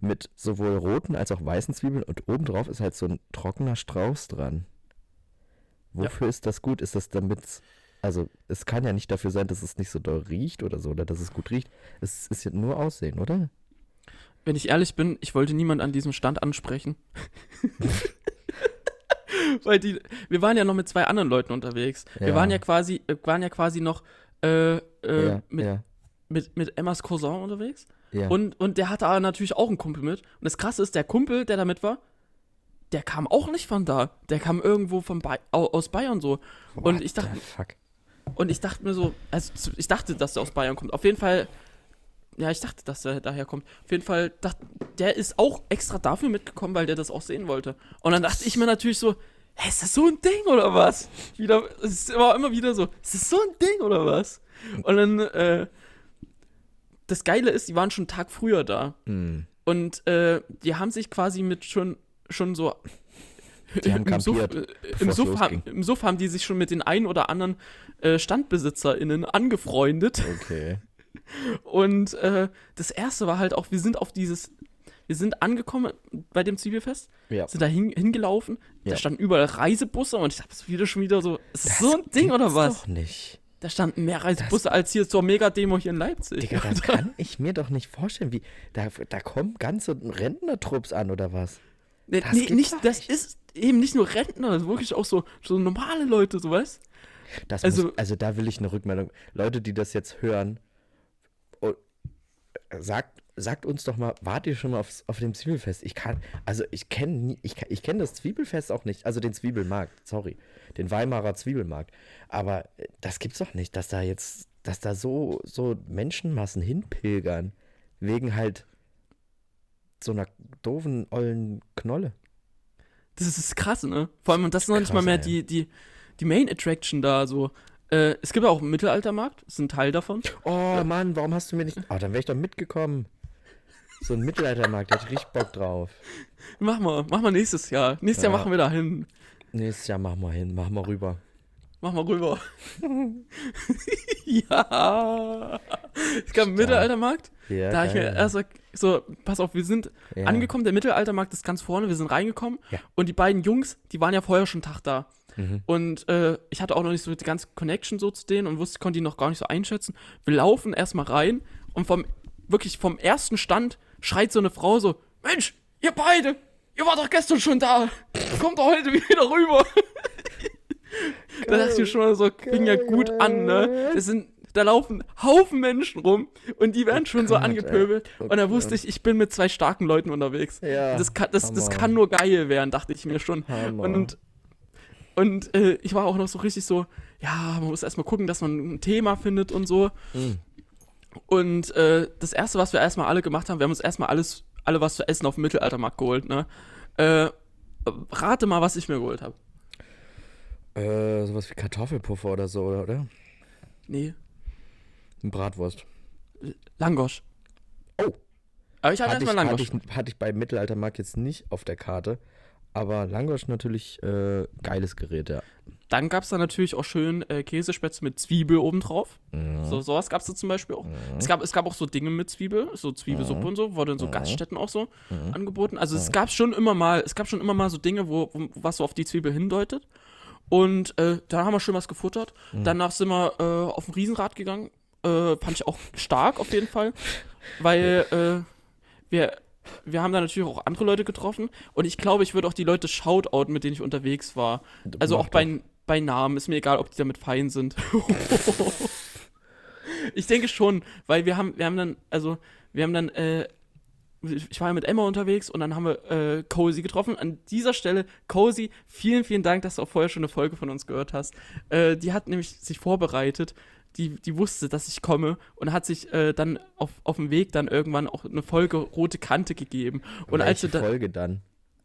mit sowohl roten als auch weißen Zwiebeln und obendrauf ist halt so ein trockener Strauß dran. Wofür ist das gut? Ist das damit, also es kann ja nicht dafür sein, dass es nicht so doll riecht oder so, oder dass es gut riecht. Es ist ja nur Aussehen, oder? Wenn ich ehrlich bin, ich wollte niemand an diesem Stand ansprechen. Weil die, wir waren ja noch mit zwei anderen Leuten unterwegs. Wir Ja. waren ja quasi, äh, waren ja quasi noch äh, äh, ja, mit, ja, mit, mit Emmas Cousin unterwegs. Und, und der hatte aber natürlich auch einen Kumpel mit. Und das Krasse ist, der Kumpel, der da mit war, der kam auch nicht von da. Der kam irgendwo von au- aus Bayern so. und What ich dachte- fuck? Und ich dachte mir so, also ich dachte, dass der aus Bayern kommt. Auf jeden Fall, ja, ich dachte, dass der daher kommt. Auf jeden Fall, dachte, der ist auch extra dafür mitgekommen, weil der das auch sehen wollte. Und dann dachte ich mir natürlich so, hä, ist das so ein Ding oder was? Wieder, es ist immer, wieder so, ist das so ein Ding oder was? Und dann, äh, das Geile ist, die waren schon einen Tag früher da. Hm. Und äh, die haben sich quasi mit schon, schon so. Die haben im, Suff, kampiert, äh, bevor im, Suff haben. Im Suff haben die sich schon mit den ein oder anderen äh, StandbesitzerInnen angefreundet. Okay. Und äh, das erste war halt auch, wir sind auf dieses. Wir sind angekommen bei dem Zwiebelfest, Ja. sind da hin, hingelaufen, Ja. da standen überall Reisebusse und ich dachte, das ist wieder schon wieder so, ist das Das so ein Ding oder was? doch nicht. Da standen mehr Reisebusse als hier zur Mega-Demo hier in Leipzig. Digga, das kann ich mir doch nicht vorstellen. Wie, da, da kommen ganze Rentnertrupps an oder was? Nee, Das nee, nicht, das nicht. ist eben nicht nur Rentner, ist wirklich auch so, so normale Leute, so weißt Das Also- muss, also da will ich eine Rückmeldung. Leute, die das jetzt hören, oh, sagt, sagt uns doch mal, wart ihr schon mal aufs, auf dem Zwiebelfest? Ich kann, also ich kenne ich, ich kenn das Zwiebelfest auch nicht, also den Zwiebelmarkt, sorry, den Weimarer Zwiebelmarkt. Aber äh, das gibt's doch nicht, dass da jetzt, dass da so, so Menschenmassen hinpilgern, wegen halt so einer doofen, ollen Knolle. Das ist krass, ne? Vor allem, und das ist noch nicht Krass, mal mehr ey. die, die, die Main Attraction da, so. Äh, es gibt auch einen Mittelaltermarkt, ist ein Teil davon. Oh Mann, warum hast du mir nicht. Oh, dann wäre ich doch mitgekommen. So ein Mittelaltermarkt, da hätte ich richtig Bock drauf. Mach mal, mach mal nächstes Jahr. Nächstes Jahr Ja. machen wir da hin. Nächstes Jahr machen wir hin, machen wir rüber. Mach mal rüber. ja. Es gab einen Mittelaltermarkt. Ja, da habe ich mir erst so, pass auf, wir sind ja. angekommen, der Mittelaltermarkt ist ganz vorne, wir sind reingekommen. Ja. Und die beiden Jungs, die waren ja vorher schon Tag da. Mhm. Und äh, ich hatte auch noch nicht so die ganze Connection so zu denen und wusste, konnte die noch gar nicht so einschätzen. Wir laufen erstmal rein und vom, wirklich vom ersten Stand schreit so eine Frau so, Mensch, ihr beide, ihr wart doch gestern schon da. Kommt doch heute wieder rüber. da dachte ich schon mal so, fing ja gut an, ne? Das sind, da laufen Haufen Menschen rum und die werden schon so Gott, angepöbelt. Oh und da wusste ich, ich bin mit zwei starken Leuten unterwegs. Ja, das, kann, das, das kann nur geil werden, dachte ich mir schon. Hammer. Und, und äh, ich war auch noch so richtig so, ja, man muss erstmal gucken, dass man ein Thema findet und so. Mhm. Und äh, das erste, was wir erstmal alle gemacht haben, wir haben uns erstmal alles, alle was zu essen auf dem Mittelaltermarkt geholt, ne? Äh, rate mal, was ich mir geholt habe. Äh, sowas wie Kartoffelpuffer oder so, oder? Nee, Eine Bratwurst. Langosch. Oh. Aber ich Hatte erstmal hatte, Langosch. ich, hatte ich beim Mittelaltermarkt jetzt nicht auf der Karte. Aber Langosch natürlich äh, geiles Gerät, ja. Dann gab es da natürlich auch schön äh, Käsespätzle mit Zwiebel obendrauf. Mhm. So, sowas gab es da zum Beispiel auch. Es, gab, es gab auch so Dinge mit Zwiebel, so Zwiebelsuppe Mhm. und so, wurde in so Mhm. Gaststätten auch so Mhm. angeboten. Also es gab schon immer mal, es gab schon immer mal so Dinge, wo, wo was so auf die Zwiebel hindeutet. Und äh, da haben wir schön was gefuttert. Mhm. Danach sind wir äh, auf ein Riesenrad gegangen. Äh, fand ich auch stark auf jeden Fall. Weil äh, wir, wir haben da natürlich auch andere Leute getroffen. Und ich glaube, ich würde auch die Leute shoutouten, mit denen ich unterwegs war. Also auch bei, bei Namen. Ist mir egal, ob die damit fein sind. ich denke schon, weil wir haben, wir haben dann, also, wir haben dann, äh, ich war ja mit Emma unterwegs und dann haben wir äh, Cozy getroffen. An dieser Stelle, Cozy, vielen, vielen Dank, dass du auch vorher schon eine Folge von uns gehört hast. Äh, die hat nämlich sich vorbereitet. Die, die wusste, dass ich komme und hat sich äh, dann auf, auf dem Weg dann irgendwann auch eine Folge Rote Kante gegeben. Und Welche als du da, Folge dann?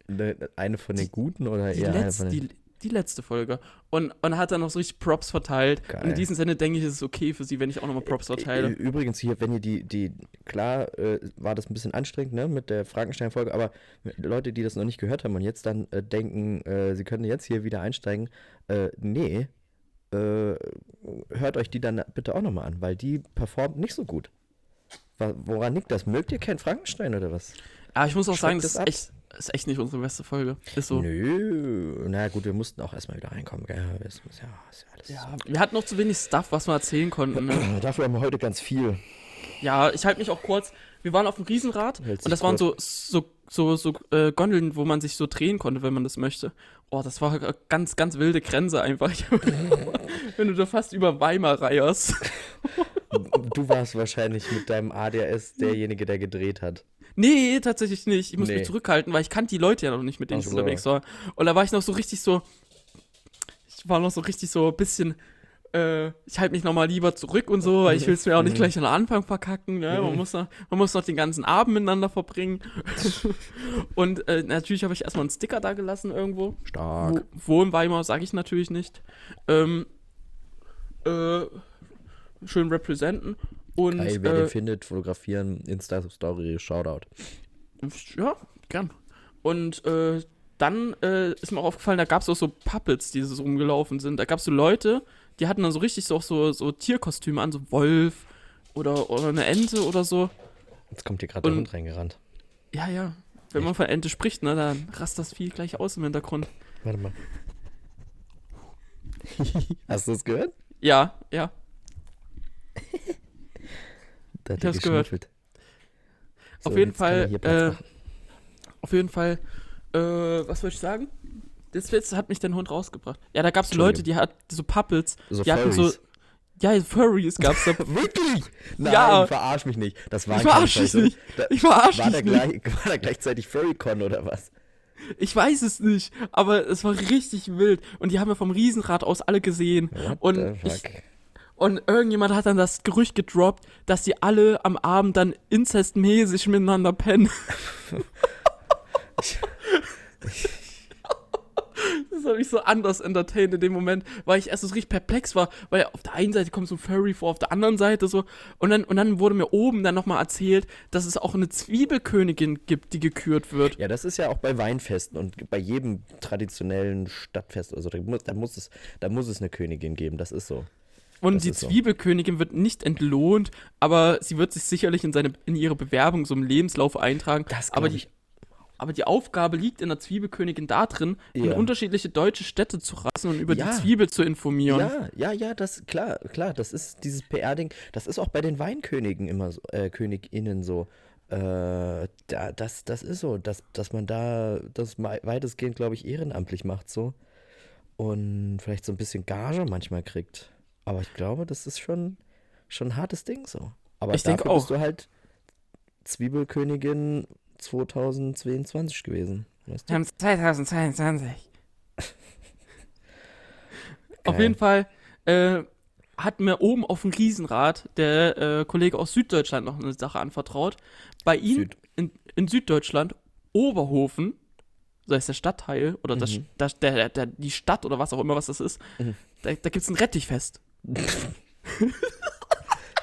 Ne- Eine von den guten oder die, eher eine letzte, von den... die, die letzte Folge. Und, und hat dann noch so richtig Props verteilt. Geil. Und in diesem Sinne denke ich, ist es okay für sie, wenn ich auch nochmal Props verteile. Übrigens hier, wenn ihr die, die, klar äh, war das ein bisschen anstrengend, ne, mit der Frankenstein-Folge, aber Leute, die das noch nicht gehört haben und jetzt dann äh, denken, äh, sie können jetzt hier wieder einsteigen, äh, nee, äh, hört euch die dann bitte auch nochmal an, weil die performt nicht so gut. Woran liegt das? Mögt ihr keinen Frankenstein oder was? Aber ich muss auch sagen, Schreckt das das ist echt, ist echt nicht unsere beste Folge. Ist so. Nö, na gut, wir mussten auch erstmal wieder reinkommen, gell? Ja, ist ja Ja, wir hatten noch zu wenig Stuff, was wir erzählen konnten. Ne? Dafür haben wir heute ganz viel. Ja, ich halte mich auch kurz. Wir waren auf dem Riesenrad und das waren so, so, so, so äh, Gondeln, wo man sich so drehen konnte, wenn man das möchte. Oh, das war ganz, ganz wilde Grenze einfach. wenn du da fast über Weimar reierst. Du warst wahrscheinlich mit deinem ADHS derjenige, der gedreht hat. Nee, tatsächlich nicht. Ich muss Nee. mich zurückhalten, weil ich kannte die Leute ja noch nicht, mit denen Ach ich so. unterwegs war. Und da war ich noch so richtig so. Ich war noch so richtig so ein bisschen. Äh, ich halte mich nochmal lieber zurück und so, weil ich will es mir auch Mhm. nicht gleich am Anfang verkacken. Ne? Man, muss noch, man muss noch den ganzen Abend miteinander verbringen. und äh, natürlich habe ich erstmal einen Sticker da gelassen irgendwo. Stark. Wo, wo in Weimar, sage ich natürlich nicht. Ähm, äh, schön representen. Und Geil, wer äh, den findet, fotografieren, Insta-Story, Shoutout. Ja, gern. Und äh, dann äh, ist mir auch aufgefallen, da gab es auch so Puppets, die so rumgelaufen sind. Da gab es so Leute, die hatten dann so richtig so, so, so Tierkostüme an, so Wolf oder, oder eine Ente oder so. Jetzt kommt hier gerade der Und- Hund reingerannt. Ja, ja. Wenn man von Ente spricht, ne, dann rast das Vieh gleich aus im Hintergrund. Warte mal. Hast du es gehört? Ja, ja. Da hat Ich hab's gehört. geschnüffelt. Auf So, jeden Fall, äh. Auf jeden Fall, äh, was wollte ich sagen? Das jetzt hat mich der Hund rausgebracht. Ja, da gab es. Leute, die hatten so Puppets, So die hatten so. Furries. Ja, Furries gab's da. Wirklich? Nein, Ja. verarsch mich nicht. Das war Ich verarsch dich nicht. Da, Ich verarsch war, da dich nicht. gleich, war da gleichzeitig Furrycon oder was? Ich weiß es nicht, aber es war richtig wild. Und die haben wir vom Riesenrad aus alle gesehen. What Und, ich? Und irgendjemand hat dann das Gerücht gedroppt, dass die alle am Abend dann inzestmäßig miteinander pennen. Das hat mich so anders entertained in dem Moment, weil ich erst so richtig perplex war, weil auf der einen Seite kommt so ein Furry vor, auf der anderen Seite so. Und dann, und dann wurde mir oben dann nochmal erzählt, dass es auch eine Zwiebelkönigin gibt, die gekürt wird. Ja, das ist ja auch bei Weinfesten und bei jedem traditionellen Stadtfest. Also da muss, da muss, es, da muss es eine Königin geben, das ist so. Und Das die ist so. Zwiebelkönigin wird nicht entlohnt, aber sie wird sich sicherlich in, seine, in ihre Bewerbung so im Lebenslauf eintragen. Das aber die, ich. aber die Aufgabe liegt in der Zwiebelkönigin darin, in Ja. unterschiedliche deutsche Städte zu reisen und über Ja. die Zwiebel zu informieren. Ja, ja, ja, das, klar, klar, das ist dieses PR-Ding, das ist auch bei den Weinkönigen immer so, äh, KönigInnen so. Äh, da, das, das ist so, dass, dass man da das weitestgehend, glaube ich, ehrenamtlich macht so. Und vielleicht so ein bisschen Gage manchmal kriegt. Aber ich glaube, das ist schon, schon ein hartes Ding so. Aber Ich denke dafür bist auch. du halt Zwiebelkönigin 2022 gewesen. Weißt du? haben 2022. Auf jeden Fall äh, hat mir oben auf dem Riesenrad der äh, Kollege aus Süddeutschland noch eine Sache anvertraut. Bei ihm Süd. in, in Süddeutschland, Oberhofen, so heißt der Stadtteil, oder das, Mhm. das, der, der, der, die Stadt oder was auch immer was das ist, Mhm. da, da gibt es ein Rettichfest.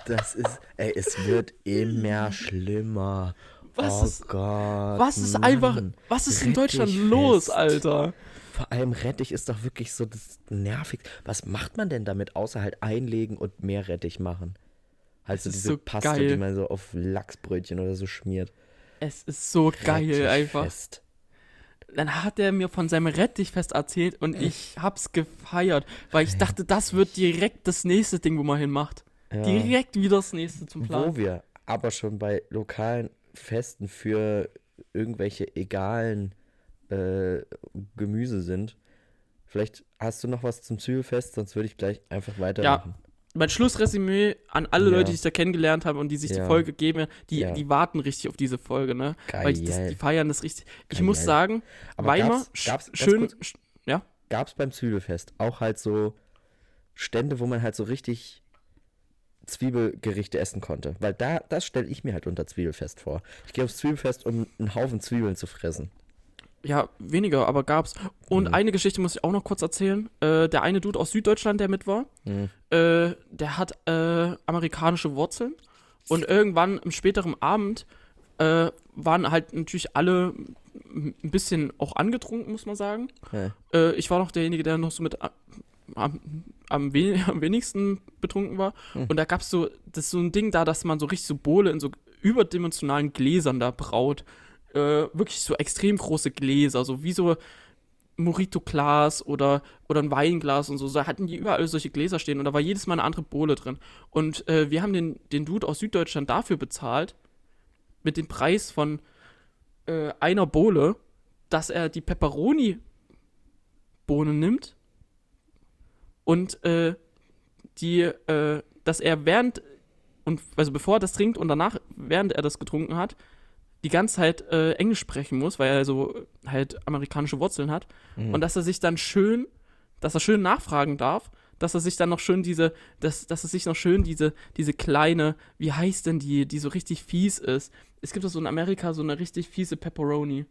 Das ist, ey, es wird immer schlimmer. Was oh ist- Gott. Was ist Mann. einfach, was ist in Deutschland los, Alter? Vor allem Rettich ist doch wirklich so das nervig. Was macht man denn damit, außer halt einlegen und mehr Rettich machen? Halt so ist diese so Paste, geil. die man so auf Lachsbrötchen oder so schmiert. Es ist so geil einfach. Rettichfest. Dann hat er mir von seinem Rettichfest erzählt und ich hab's gefeiert, weil ich dachte, das wird direkt das nächste Ding, wo man hinmacht. Ja. Direkt wieder das nächste zum Plan. Wo wir aber schon bei lokalen Festen für irgendwelche egalen äh, Gemüse sind. Vielleicht hast du noch was zum Zwiebelfest, sonst würde ich gleich einfach weitermachen. Mein Schlussresümee an alle Ja. Leute, die ich da kennengelernt habe und die sich Ja. die Folge geben, die, Ja. die warten richtig auf diese Folge, ne? Geil. Weil die, das, die feiern das richtig. Ich Geil. muss sagen, Aber Weimar, gab's- gab's- schön, kurz- sch- ja, Gab es beim Zwiebelfest auch halt so Stände, wo man halt so richtig Zwiebelgerichte essen konnte? Weil da, das stelle ich mir halt unter Zwiebelfest vor. Ich gehe aufs Zwiebelfest, um einen Haufen Zwiebeln zu fressen. Ja, weniger, aber gab's. Und Mhm. eine Geschichte muss ich auch noch kurz erzählen. Äh, der eine Dude aus Süddeutschland, der mit war, Hm. äh, der hat äh, amerikanische Wurzeln. Und irgendwann im späteren Abend äh, waren halt natürlich alle ein bisschen auch angetrunken, muss man sagen. Ja. Äh, ich war noch derjenige, der noch so mit a- am, am, wen am wenigsten betrunken war. Hm. Und da gab es so, das ist so ein Ding da, dass man so richtig so Bohle in so überdimensionalen Gläsern da braut. Äh, wirklich so extrem große Gläser, so wie so Morito-Glas oder, oder ein Weinglas und so. Da hatten die überall solche Gläser stehen und da war jedes Mal eine andere Bohle drin. Und äh, wir haben den, den Dude aus Süddeutschland dafür bezahlt, mit dem Preis von äh, einer Bohle, dass er die Pepperoni-Bohnen nimmt und äh, die, äh, dass er während und also bevor er das trinkt und danach, während er das getrunken hat, die ganze Zeit äh, Englisch sprechen muss, weil er so halt amerikanische Wurzeln hat Mhm. und dass er sich dann schön, dass er schön nachfragen darf, dass er sich dann noch schön diese, dass, dass er sich noch schön diese, diese kleine, wie heißt denn die, die so richtig fies ist. Es gibt doch so in Amerika so eine richtig fiese Pepperoni.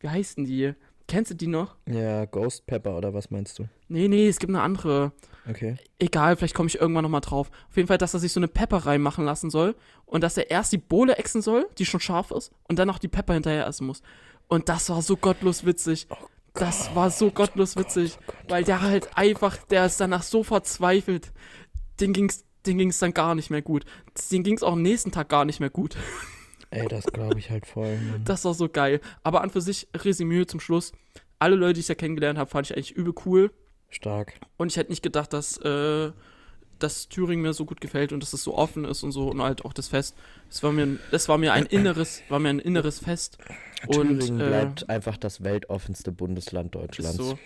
Wie heißt denn die? Kennst du die noch? ja, Ghost Pepper oder was meinst du? Nee, nee, es gibt eine andere. Okay. Egal, vielleicht komme ich irgendwann nochmal drauf. Auf jeden Fall, dass er sich so eine Pepper reinmachen lassen soll und dass er erst die Bohle exen soll, die schon scharf ist, und dann auch die Pepper hinterher essen muss. Und das war so gottlos witzig. Das war so gottlos witzig, weil der halt einfach, der ist danach so verzweifelt. Den ging's, den ging's dann gar nicht mehr gut. Den ging's auch am nächsten Tag gar nicht mehr gut. Ey, das glaube ich halt voll. Mann. Das war so geil. Aber an für sich, Resümee zum Schluss. Alle Leute, die ich da kennengelernt habe, fand ich eigentlich übel cool. Stark. Und ich hätte nicht gedacht, dass, äh, dass Thüringen mir so gut gefällt und dass es so offen ist und so und halt auch das Fest. Das war mir, ein- das war mir ein inneres, war mir ein inneres Fest. Und Thüringen äh, bleibt einfach das weltoffenste Bundesland ist Deutschlands. so.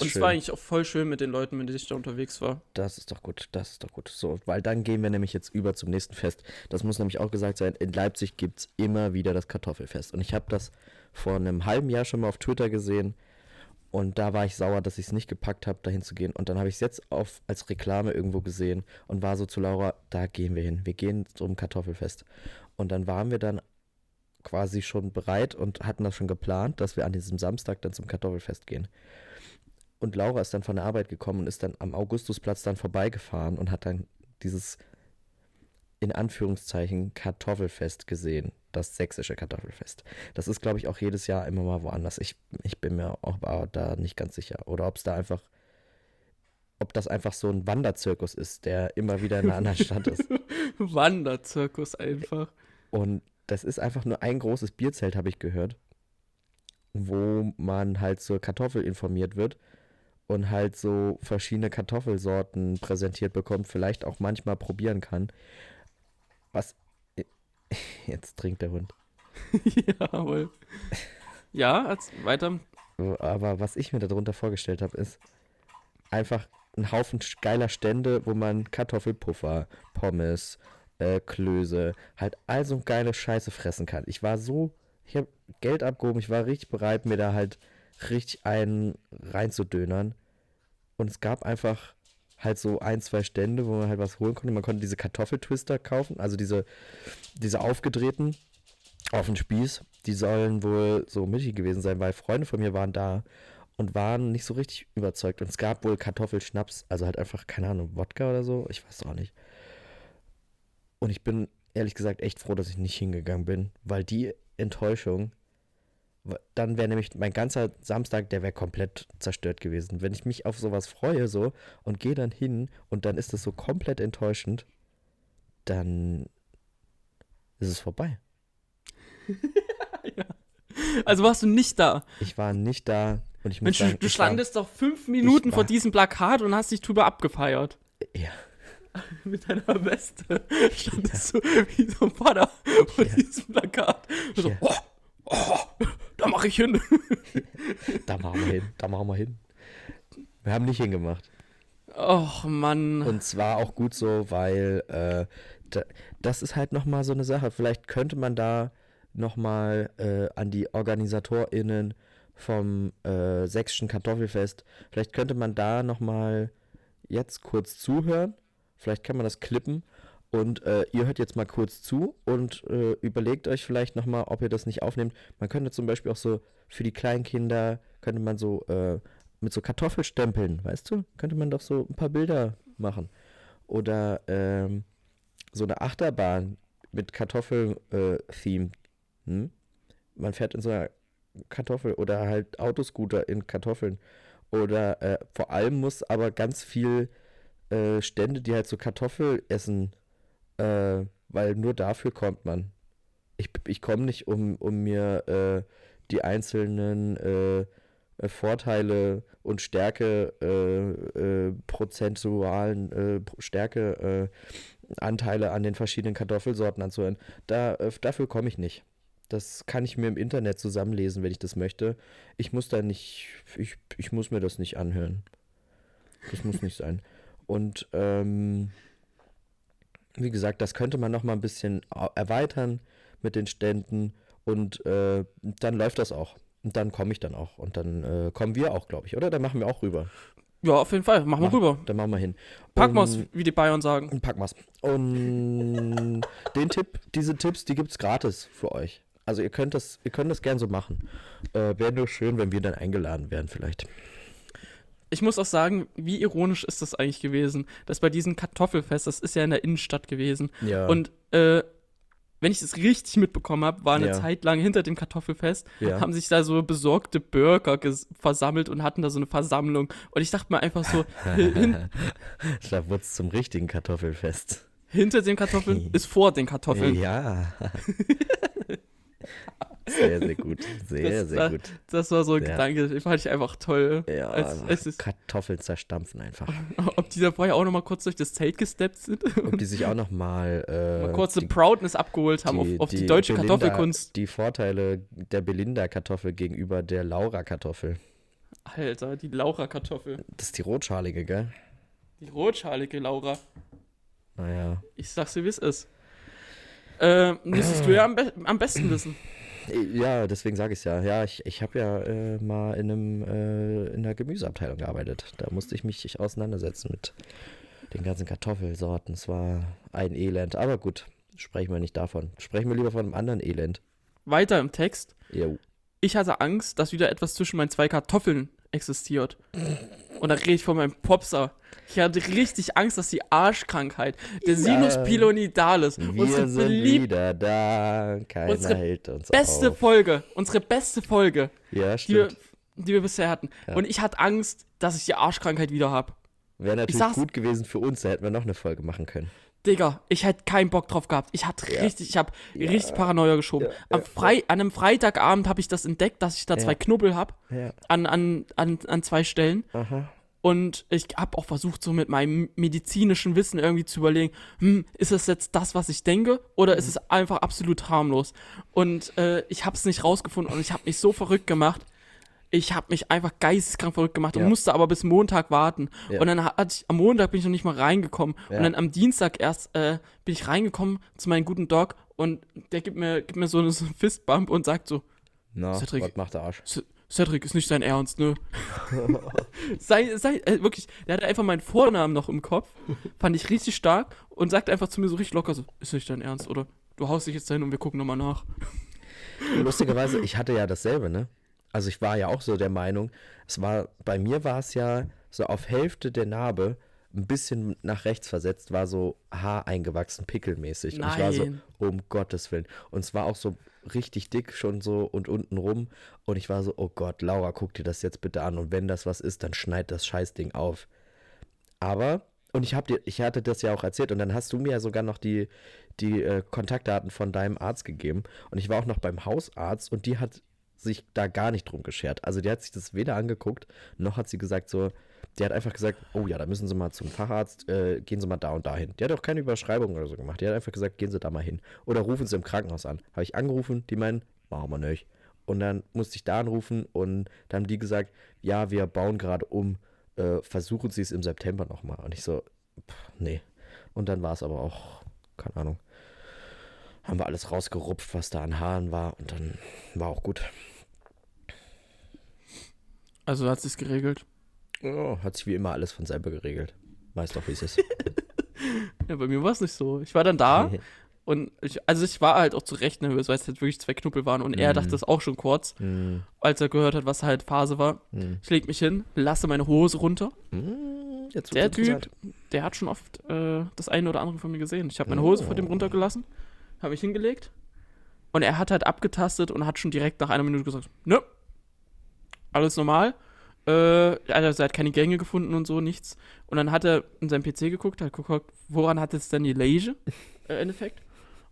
Und es Schön. war eigentlich auch voll schön mit den Leuten, mit denen ich da unterwegs war. Das ist doch gut, das ist doch gut. So, weil dann gehen wir nämlich jetzt über zum nächsten Fest. Das muss nämlich auch gesagt sein, in Leipzig gibt es immer wieder das Kartoffelfest. Und ich habe das vor einem halben Jahr schon mal auf Twitter gesehen. Und da war ich sauer, dass ich es nicht gepackt habe, dahin zu gehen. Und dann habe ich es jetzt auf, als Reklame irgendwo gesehen und war so zu Laura, da gehen wir hin. Wir gehen zum Kartoffelfest. Und dann waren wir dann quasi schon bereit und hatten das schon geplant, dass wir an diesem Samstag dann zum Kartoffelfest gehen. Und Laura ist dann von der Arbeit gekommen und ist dann am Augustusplatz dann vorbeigefahren und hat dann dieses in Anführungszeichen Kartoffelfest gesehen. Das sächsische Kartoffelfest. Das ist, glaube ich, auch jedes Jahr immer mal woanders. Ich, ich bin mir auch da nicht ganz sicher. Oder ob es da einfach, ob das einfach so ein Wanderzirkus ist, der immer wieder in einer anderen Stadt ist. Wanderzirkus einfach. Und das ist einfach nur ein großes Bierzelt, habe ich gehört, wo man halt zur Kartoffel informiert wird und halt so verschiedene Kartoffelsorten präsentiert bekommt, vielleicht auch manchmal probieren kann. Was. Jetzt trinkt der Hund. Jawohl. Ja, als weiter. Aber was ich mir darunter vorgestellt habe, ist einfach ein Haufen geiler Stände, wo man Kartoffelpuffer, Pommes, äh, Klöße, halt all so geile Scheiße fressen kann. Ich war so, ich habe Geld abgehoben, ich war richtig bereit, mir da halt richtig einen reinzudönern. Und es gab einfach halt so ein, zwei Stände, wo man halt was holen konnte. Man konnte diese Kartoffeltwister kaufen, also diese, diese aufgedrehten auf den Spieß. Die sollen wohl so mittig gewesen sein, weil Freunde von mir waren da und waren nicht so richtig überzeugt. Und es gab wohl Kartoffelschnaps, also halt einfach, keine Ahnung, Wodka oder so, ich weiß auch nicht. Und ich bin ehrlich gesagt echt froh, dass ich nicht hingegangen bin, weil die Enttäuschung, dann wäre nämlich mein ganzer Samstag, der wäre komplett zerstört gewesen. Wenn ich mich auf sowas freue so und gehe dann hin und dann ist es so komplett enttäuschend, dann ist es vorbei. Also warst du nicht da. Ich war nicht da und ich muss Mensch, sagen, du, ich war- standest doch fünf Minuten vor diesem Plakat und hast dich drüber abgefeiert. Ja, Mit deiner Weste. Standest du wie so ein Vater vor Ja. diesem Plakat. Und so, Ja. oh, oh, da mache ich hin. da machen wir hin, da machen wir hin. Wir haben nicht hingemacht. Och, Mann. Und zwar auch gut so, weil äh, da, das ist halt nochmal so eine Sache. Vielleicht könnte man da nochmal äh, an die OrganisatorInnen vom äh, Sächsischen Kartoffelfest, vielleicht könnte man da nochmal jetzt kurz zuhören. Vielleicht kann man das klippen. Und äh, ihr hört jetzt mal kurz zu und äh, überlegt euch vielleicht nochmal, ob ihr das nicht aufnehmt. Man könnte zum Beispiel auch so für die Kleinkinder, könnte man so äh, mit so Kartoffelstempeln, weißt du, könnte man doch so ein paar Bilder machen. Oder ähm, so eine Achterbahn mit Kartoffel-Theme. Hm? Man fährt in so einer Kartoffel oder halt Autoscooter in Kartoffeln. Oder äh, vor allem muss aber ganz viel äh, Stände, die halt so Kartoffel essen, äh, weil nur dafür kommt man. Ich, ich komme nicht, um, um mir äh, die einzelnen äh, äh, Vorteile und Stärke, prozentualen Stärke Anteile an den verschiedenen Kartoffelsorten anzuhören. Da, dafür komme ich nicht. Das kann ich mir im Internet zusammenlesen, wenn ich das möchte. Ich muss da nicht, ich, ich muss mir das nicht anhören. Das muss nicht sein. Und ähm, wie gesagt, das könnte man noch mal ein bisschen erweitern mit den Ständen und äh, dann läuft das auch. Und dann komme ich dann auch. Und dann äh, kommen wir auch, glaube ich, oder? Dann machen wir auch rüber. Ja, auf jeden Fall. Machen wir rüber. Dann machen wir hin. Packen wir's, wie die Bayern sagen. Wir's. Und den Tipp, diese Tipps, die gibt es gratis für euch. Also ihr könnt das, ihr könnt das gern so machen. Äh, Wäre nur schön, wenn wir dann eingeladen wären, vielleicht. Ich muss auch sagen, wie ironisch ist das eigentlich gewesen, dass bei diesem Kartoffelfest, das ist ja in der Innenstadt gewesen. Ja. Und äh, wenn ich das richtig mitbekommen habe, war eine Ja. Zeit lang hinter dem Kartoffelfest, Ja. haben sich da so besorgte Bürger versammelt und hatten da so eine Versammlung. Und ich dachte mir einfach so, da wurde es zum richtigen Kartoffelfest. hinter den Kartoffeln ist vor den Kartoffeln. Ja. sehr, sehr gut. Sehr, Das sehr gut. Das war so ein Ja. Gedanke, den fand ich einfach toll. Ja, Als, als es, Kartoffeln zerstampfen einfach. ob die da vorher auch noch mal kurz durch das Zelt gesteppt sind Ob die sich auch noch mal, äh, mal kurz die, eine Proudness abgeholt haben auf, auf die, deutsche Belinda- Kartoffelkunst. Die Vorteile der Belinda-Kartoffel gegenüber der Laura-Kartoffel. Alter, die Laura-Kartoffel. Das ist die rotschalige, gell? Die rotschalige Laura. Naja. Ich sag's dir, wie es ist. Äh, müsstest du ja am, be am besten wissen. Ja, deswegen sage ich ja. Ja, ich, ich habe ja äh, mal in, einem, äh, in einer Gemüseabteilung gearbeitet. Da musste ich mich auseinandersetzen mit den ganzen Kartoffelsorten. Es war ein Elend. Aber gut, sprechen wir nicht davon. Sprechen wir lieber von einem anderen Elend. Weiter im Text. Jo. Ich hatte Angst, dass wieder etwas zwischen meinen zwei Kartoffeln existiert. Und da rede ich von meinem Popser. Ich hatte richtig Angst, dass die Arschkrankheit, der. Sinus pilonidalis, Wir unsere beliebte wieder da. Keiner unsere hält uns beste auf. Folge, unsere beste Folge, Ja, die wir, die wir bisher hatten. Ja. Und ich hatte Angst, dass ich die Arschkrankheit wieder habe. Wäre natürlich gut gewesen für uns. Da hätten wir noch eine Folge machen können. Digga, ich hätte keinen Bock drauf gehabt. Ich hatte Ja. richtig, ich habe Ja. richtig Paranoia geschoben. Am ja, Frei, An einem Freitagabend habe ich das entdeckt, dass ich da zwei Knubbel habe an, an, an, an zwei Stellen. Aha. Und ich habe auch versucht, so mit meinem medizinischen Wissen irgendwie zu überlegen, hm, ist es jetzt das, was ich denke, oder ist es einfach absolut harmlos? Und äh, ich habe es nicht rausgefunden und ich habe mich so verrückt gemacht. Ich habe mich einfach geisteskrank verrückt gemacht und Ja. musste aber bis Montag warten. Ja. Und dann hatte ich, am Montag bin ich noch nicht mal reingekommen. Ja. Und dann am Dienstag erst äh, bin ich reingekommen zu meinem guten Doc und der gibt mir, gibt mir so, eine, so einen Fistbump und sagt so, Na, Cedric. was macht der Arsch? C- Cedric, ist nicht dein Ernst, ne? sei, sei, äh, wirklich, der hatte einfach meinen Vornamen noch im Kopf, fand ich richtig stark und sagt einfach zu mir so richtig locker so, ist nicht dein Ernst, oder? Du haust dich jetzt dahin und wir gucken nochmal nach. Lustigerweise, ich hatte ja dasselbe, ne? Also ich war ja auch so der Meinung, es war, bei mir war es ja so auf Hälfte der Narbe ein bisschen nach rechts versetzt, war so Haar eingewachsen, pickelmäßig. Und ich war so, Nein. um Gottes Willen. Und es war auch so richtig dick schon so und unten rum. Und ich war so, oh Gott, Laura, guck dir das jetzt bitte an. Und wenn das was ist, dann schneid das Scheißding auf. Aber, und ich, hab dir, ich hatte das ja auch erzählt, und dann hast du mir ja sogar noch die, die äh, Kontaktdaten von deinem Arzt gegeben. Und ich war auch noch beim Hausarzt und die hat sich da gar nicht drum geschert. Also die hat sich das weder angeguckt, noch hat sie gesagt so, die hat einfach gesagt, oh ja, da müssen Sie mal zum Facharzt, äh, gehen Sie mal da und da hin. Die hat auch keine Überschreibung oder so gemacht. Die hat einfach gesagt, gehen Sie da mal hin. Oder rufen Sie im Krankenhaus an. Habe ich angerufen, die meinen, machen wir nicht. Und dann musste ich da anrufen und dann haben die gesagt, ja, wir bauen gerade um. äh, versuchen Sie es im September nochmal. Und ich so, pff, nee. Und dann war es aber auch, keine Ahnung, haben wir alles rausgerupft, was da an Haaren war und dann war auch gut. Also hat sich's geregelt. Oh, hat sich wie immer alles von selber geregelt. Weißt doch, wie es ist. Ja, bei mir war es nicht so. Ich war dann da und ich, also ich war halt auch zu Recht nervös, weil es halt wirklich zwei Knuppel waren und er Mhm. dachte das auch schon kurz, Hm, als er gehört hat, was halt Phase war. hm. Ich leg mich hin, lasse meine Hose runter. Hm, Jetzt Der. Typ, der hat schon oft äh, das eine oder andere von mir gesehen. Ich habe meine Hose vor dem Oh. runtergelassen, habe mich hingelegt und er hat halt abgetastet und hat schon direkt nach einer Minute gesagt, nö, alles normal. Äh, also er hat keine Gänge gefunden und so, nichts. Und dann hat er in seinem PC geguckt, hat geguckt, woran hat jetzt denn die Leige äh, im Endeffekt?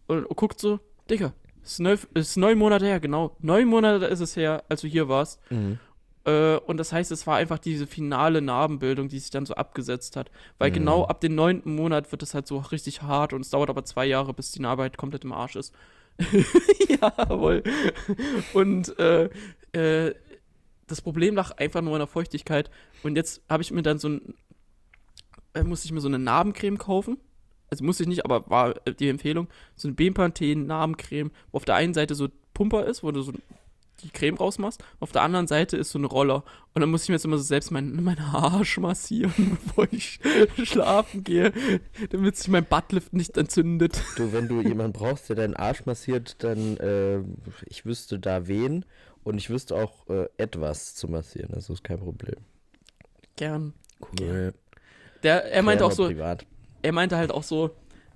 Und guckt so, Digga, ist neun, ist neun Monate her, genau. Neun Monate ist es her, als du hier warst. Mhm. Äh, und das heißt, es war einfach diese finale Narbenbildung, die sich dann so abgesetzt hat. Weil Mhm. genau ab dem neunten Monat wird es halt so richtig hart und es dauert aber zwei Jahre, bis die Narbe halt komplett im Arsch ist. Jawohl. Und äh, äh, das Problem lag einfach nur an der Feuchtigkeit. Und jetzt habe ich mir dann so ein, äh, musste ich mir so eine Narbencreme kaufen. Also musste ich nicht, aber war äh, die Empfehlung. So eine Bepanthen Narbencreme, wo auf der einen Seite so Pumper ist, wo du so die Creme rausmachst. Auf der anderen Seite ist so ein Roller. Und dann muss ich mir jetzt immer so selbst meinen mein Arsch massieren, bevor ich schlafen gehe, damit sich mein Buttlift nicht entzündet. Du, wenn du jemanden brauchst, der deinen Arsch massiert, dann äh, ich wüsste da wen und ich wüsste auch äh, etwas zu massieren. Das ist kein Problem. Gern. Cool. Der, er meinte auch so, Privat. er meinte halt auch so,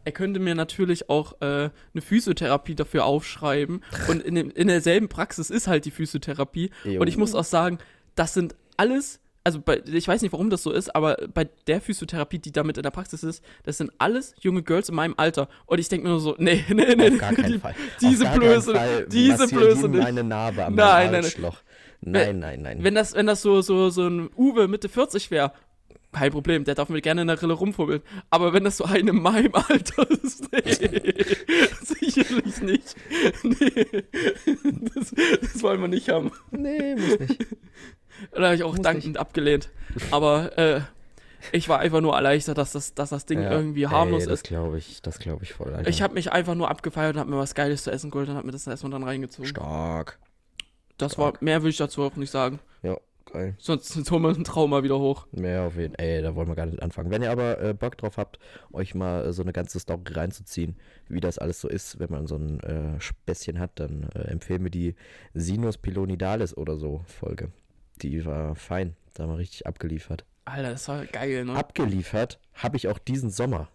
er könnte mir natürlich auch äh, eine Physiotherapie dafür aufschreiben. Und in, dem, in derselben Praxis ist halt die Physiotherapie. Jo. Und ich muss auch sagen, das sind alles, also bei, ich weiß nicht, warum das so ist, aber bei der Physiotherapie, die damit in der Praxis ist, das sind alles junge Girls in meinem Alter. Und ich denke mir nur so, nee, nee, nee, die, Fall. diese Blöße- diese Blöße nicht. meine Narbe am Nein, nein, nein. Nein, nein, nein. Wenn das, wenn das so, so, so ein Uwe Mitte 40 wäre, kein Problem, der darf mir gerne in der Rille rumfummeln. Aber wenn das so ein in meinem Alter ist, nee, sicherlich nicht. Nee, das, das wollen wir nicht haben. nee, muss nicht. Da habe ich auch Muss dankend abgelehnt. Aber äh, ich war einfach nur erleichtert, dass das, dass das Ding Ja, irgendwie harmlos ey, das ist. glaube ich, das glaube ich voll. Alter. Ich habe mich einfach nur abgefeiert und habe mir was Geiles zu essen geholt und habe mir das erstmal dann reingezogen. Stark. Das war, mehr will ich dazu auch nicht sagen. Ja, geil. Sonst, sonst holen wir ein Trauma wieder hoch. Mehr auf jeden Ey, da wollen wir gar nicht anfangen. Wenn ihr aber äh, Bock drauf habt, euch mal äh, so eine ganze Story reinzuziehen, wie das alles so ist, wenn man so ein äh, Späßchen hat, dann äh, empfehlen wir die Sinus Pilonidalis oder so Folge. Die war fein. Da haben wir richtig abgeliefert. Alter, das war geil, ne? Abgeliefert habe ich auch diesen Sommer.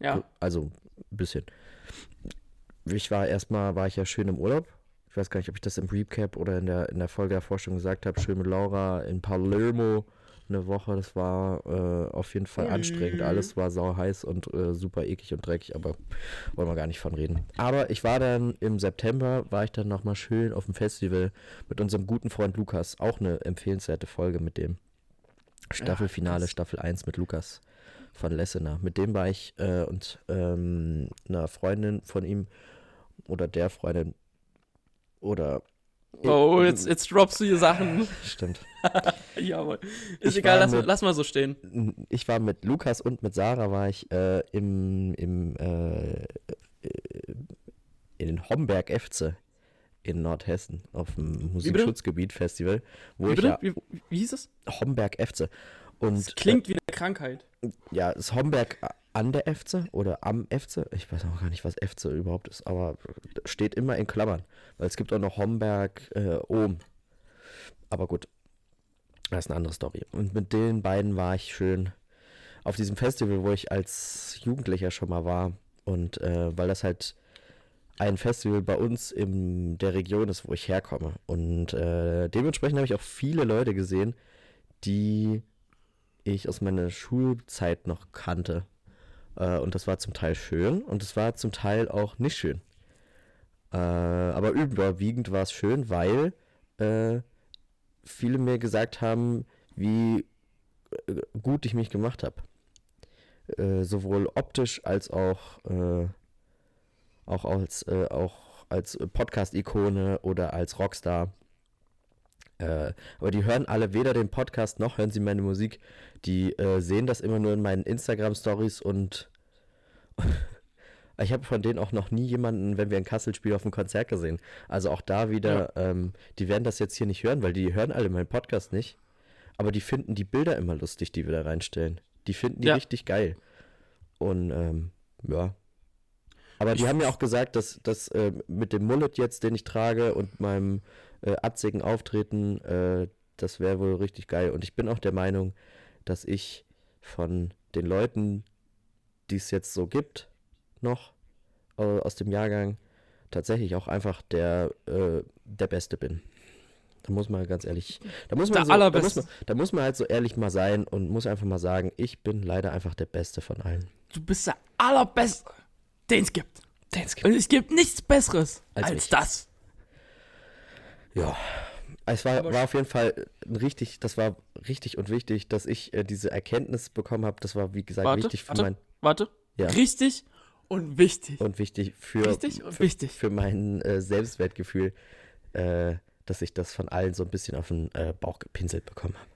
ja. Also ein bisschen. Ich war erstmal, war ich ja schön im Urlaub. Ich weiß gar nicht, ob ich das im Recap oder in der, in der Folge der Vorstellung gesagt habe. Schön mit Laura in Palermo eine Woche. Das war äh, auf jeden Fall anstrengend. Mhm. Alles war sau heiß und äh, super eklig und dreckig, aber wollen wir gar nicht von reden. Aber ich war dann im September, war ich dann nochmal schön auf dem Festival mit unserem guten Freund Lukas. Auch eine empfehlenswerte Folge mit dem. Staffelfinale, krass. Staffel 1 mit Lukas von Lessener. Mit dem war ich äh, und ähm, einer Freundin von ihm oder der Freundin oder Oh, jetzt, jetzt droppst du hier Sachen. stimmt. Jawohl. Ist Ich egal, lass, mit- lass mal so stehen. Ich war mit Lukas und mit Sarah war ich äh, im, im äh, äh, in Homberg Efze in Nordhessen auf dem Musikschutzgebiet Festival, wo Wie, ich ja wie, wie hieß es? Homberg Efze und Das klingt wie eine Krankheit. äh, ja, ist Homberg an der Efze oder am Efze? Ich weiß auch gar nicht, was Efze überhaupt ist, aber steht immer in Klammern, weil es gibt auch noch Homberg äh, Ohm. Aber gut, das ist eine andere Story. Und mit den beiden war ich schön auf diesem Festival, wo ich als Jugendlicher schon mal war. Und äh, weil das halt ein Festival bei uns in der Region ist, wo ich herkomme. Und äh, dementsprechend habe ich auch viele Leute gesehen, die ich aus meiner Schulzeit noch kannte. Äh, und das war zum Teil schön und es war zum Teil auch nicht schön. Äh, aber überwiegend war es schön, weil äh, viele mir gesagt haben, wie äh, gut ich mich gemacht habe. Äh, sowohl optisch als auch, äh, auch als, auch als Podcast-Ikone oder als Rockstar. Äh, aber die hören alle weder den Podcast noch hören sie meine Musik. Die äh, sehen das immer nur in meinen Instagram-Stories und ich habe von denen auch noch nie jemanden, wenn wir in Kassel spielen, auf dem Konzert gesehen. Also auch da wieder, ja. ähm, die werden das jetzt hier nicht hören, weil die hören alle meinen Podcast nicht. Aber die finden die Bilder immer lustig, die wir da reinstellen. Die finden die ja. richtig geil. Und ähm, ja. Aber die haben ja auch gesagt, dass das äh, mit dem Mullet jetzt, den ich trage und meinem äh, atzigen Auftreten, äh, das wäre wohl richtig geil. Und ich bin auch der Meinung, dass ich von den Leuten, die es jetzt so gibt, noch äh, aus dem Jahrgang, tatsächlich auch einfach der, äh, der Beste bin. Da muss man ganz ehrlich, da muss man, so, da muss man, da muss man halt so ehrlich mal sein und muss einfach mal sagen, ich bin leider einfach der Beste von allen. Du bist der allerbeste, den es gibt. Den es gibt. Und es gibt nichts Besseres als, als das. Ja, es war, war auf jeden Fall richtig, das war richtig und wichtig, dass ich äh, diese Erkenntnis bekommen habe. Das war, wie gesagt, warte, wichtig für warte, mein. Warte. Ja. Richtig und wichtig. Und wichtig für, richtig und für, wichtig. für mein äh, Selbstwertgefühl. Äh, dass ich das von allen so ein bisschen auf den äh, Bauch gepinselt bekommen habe.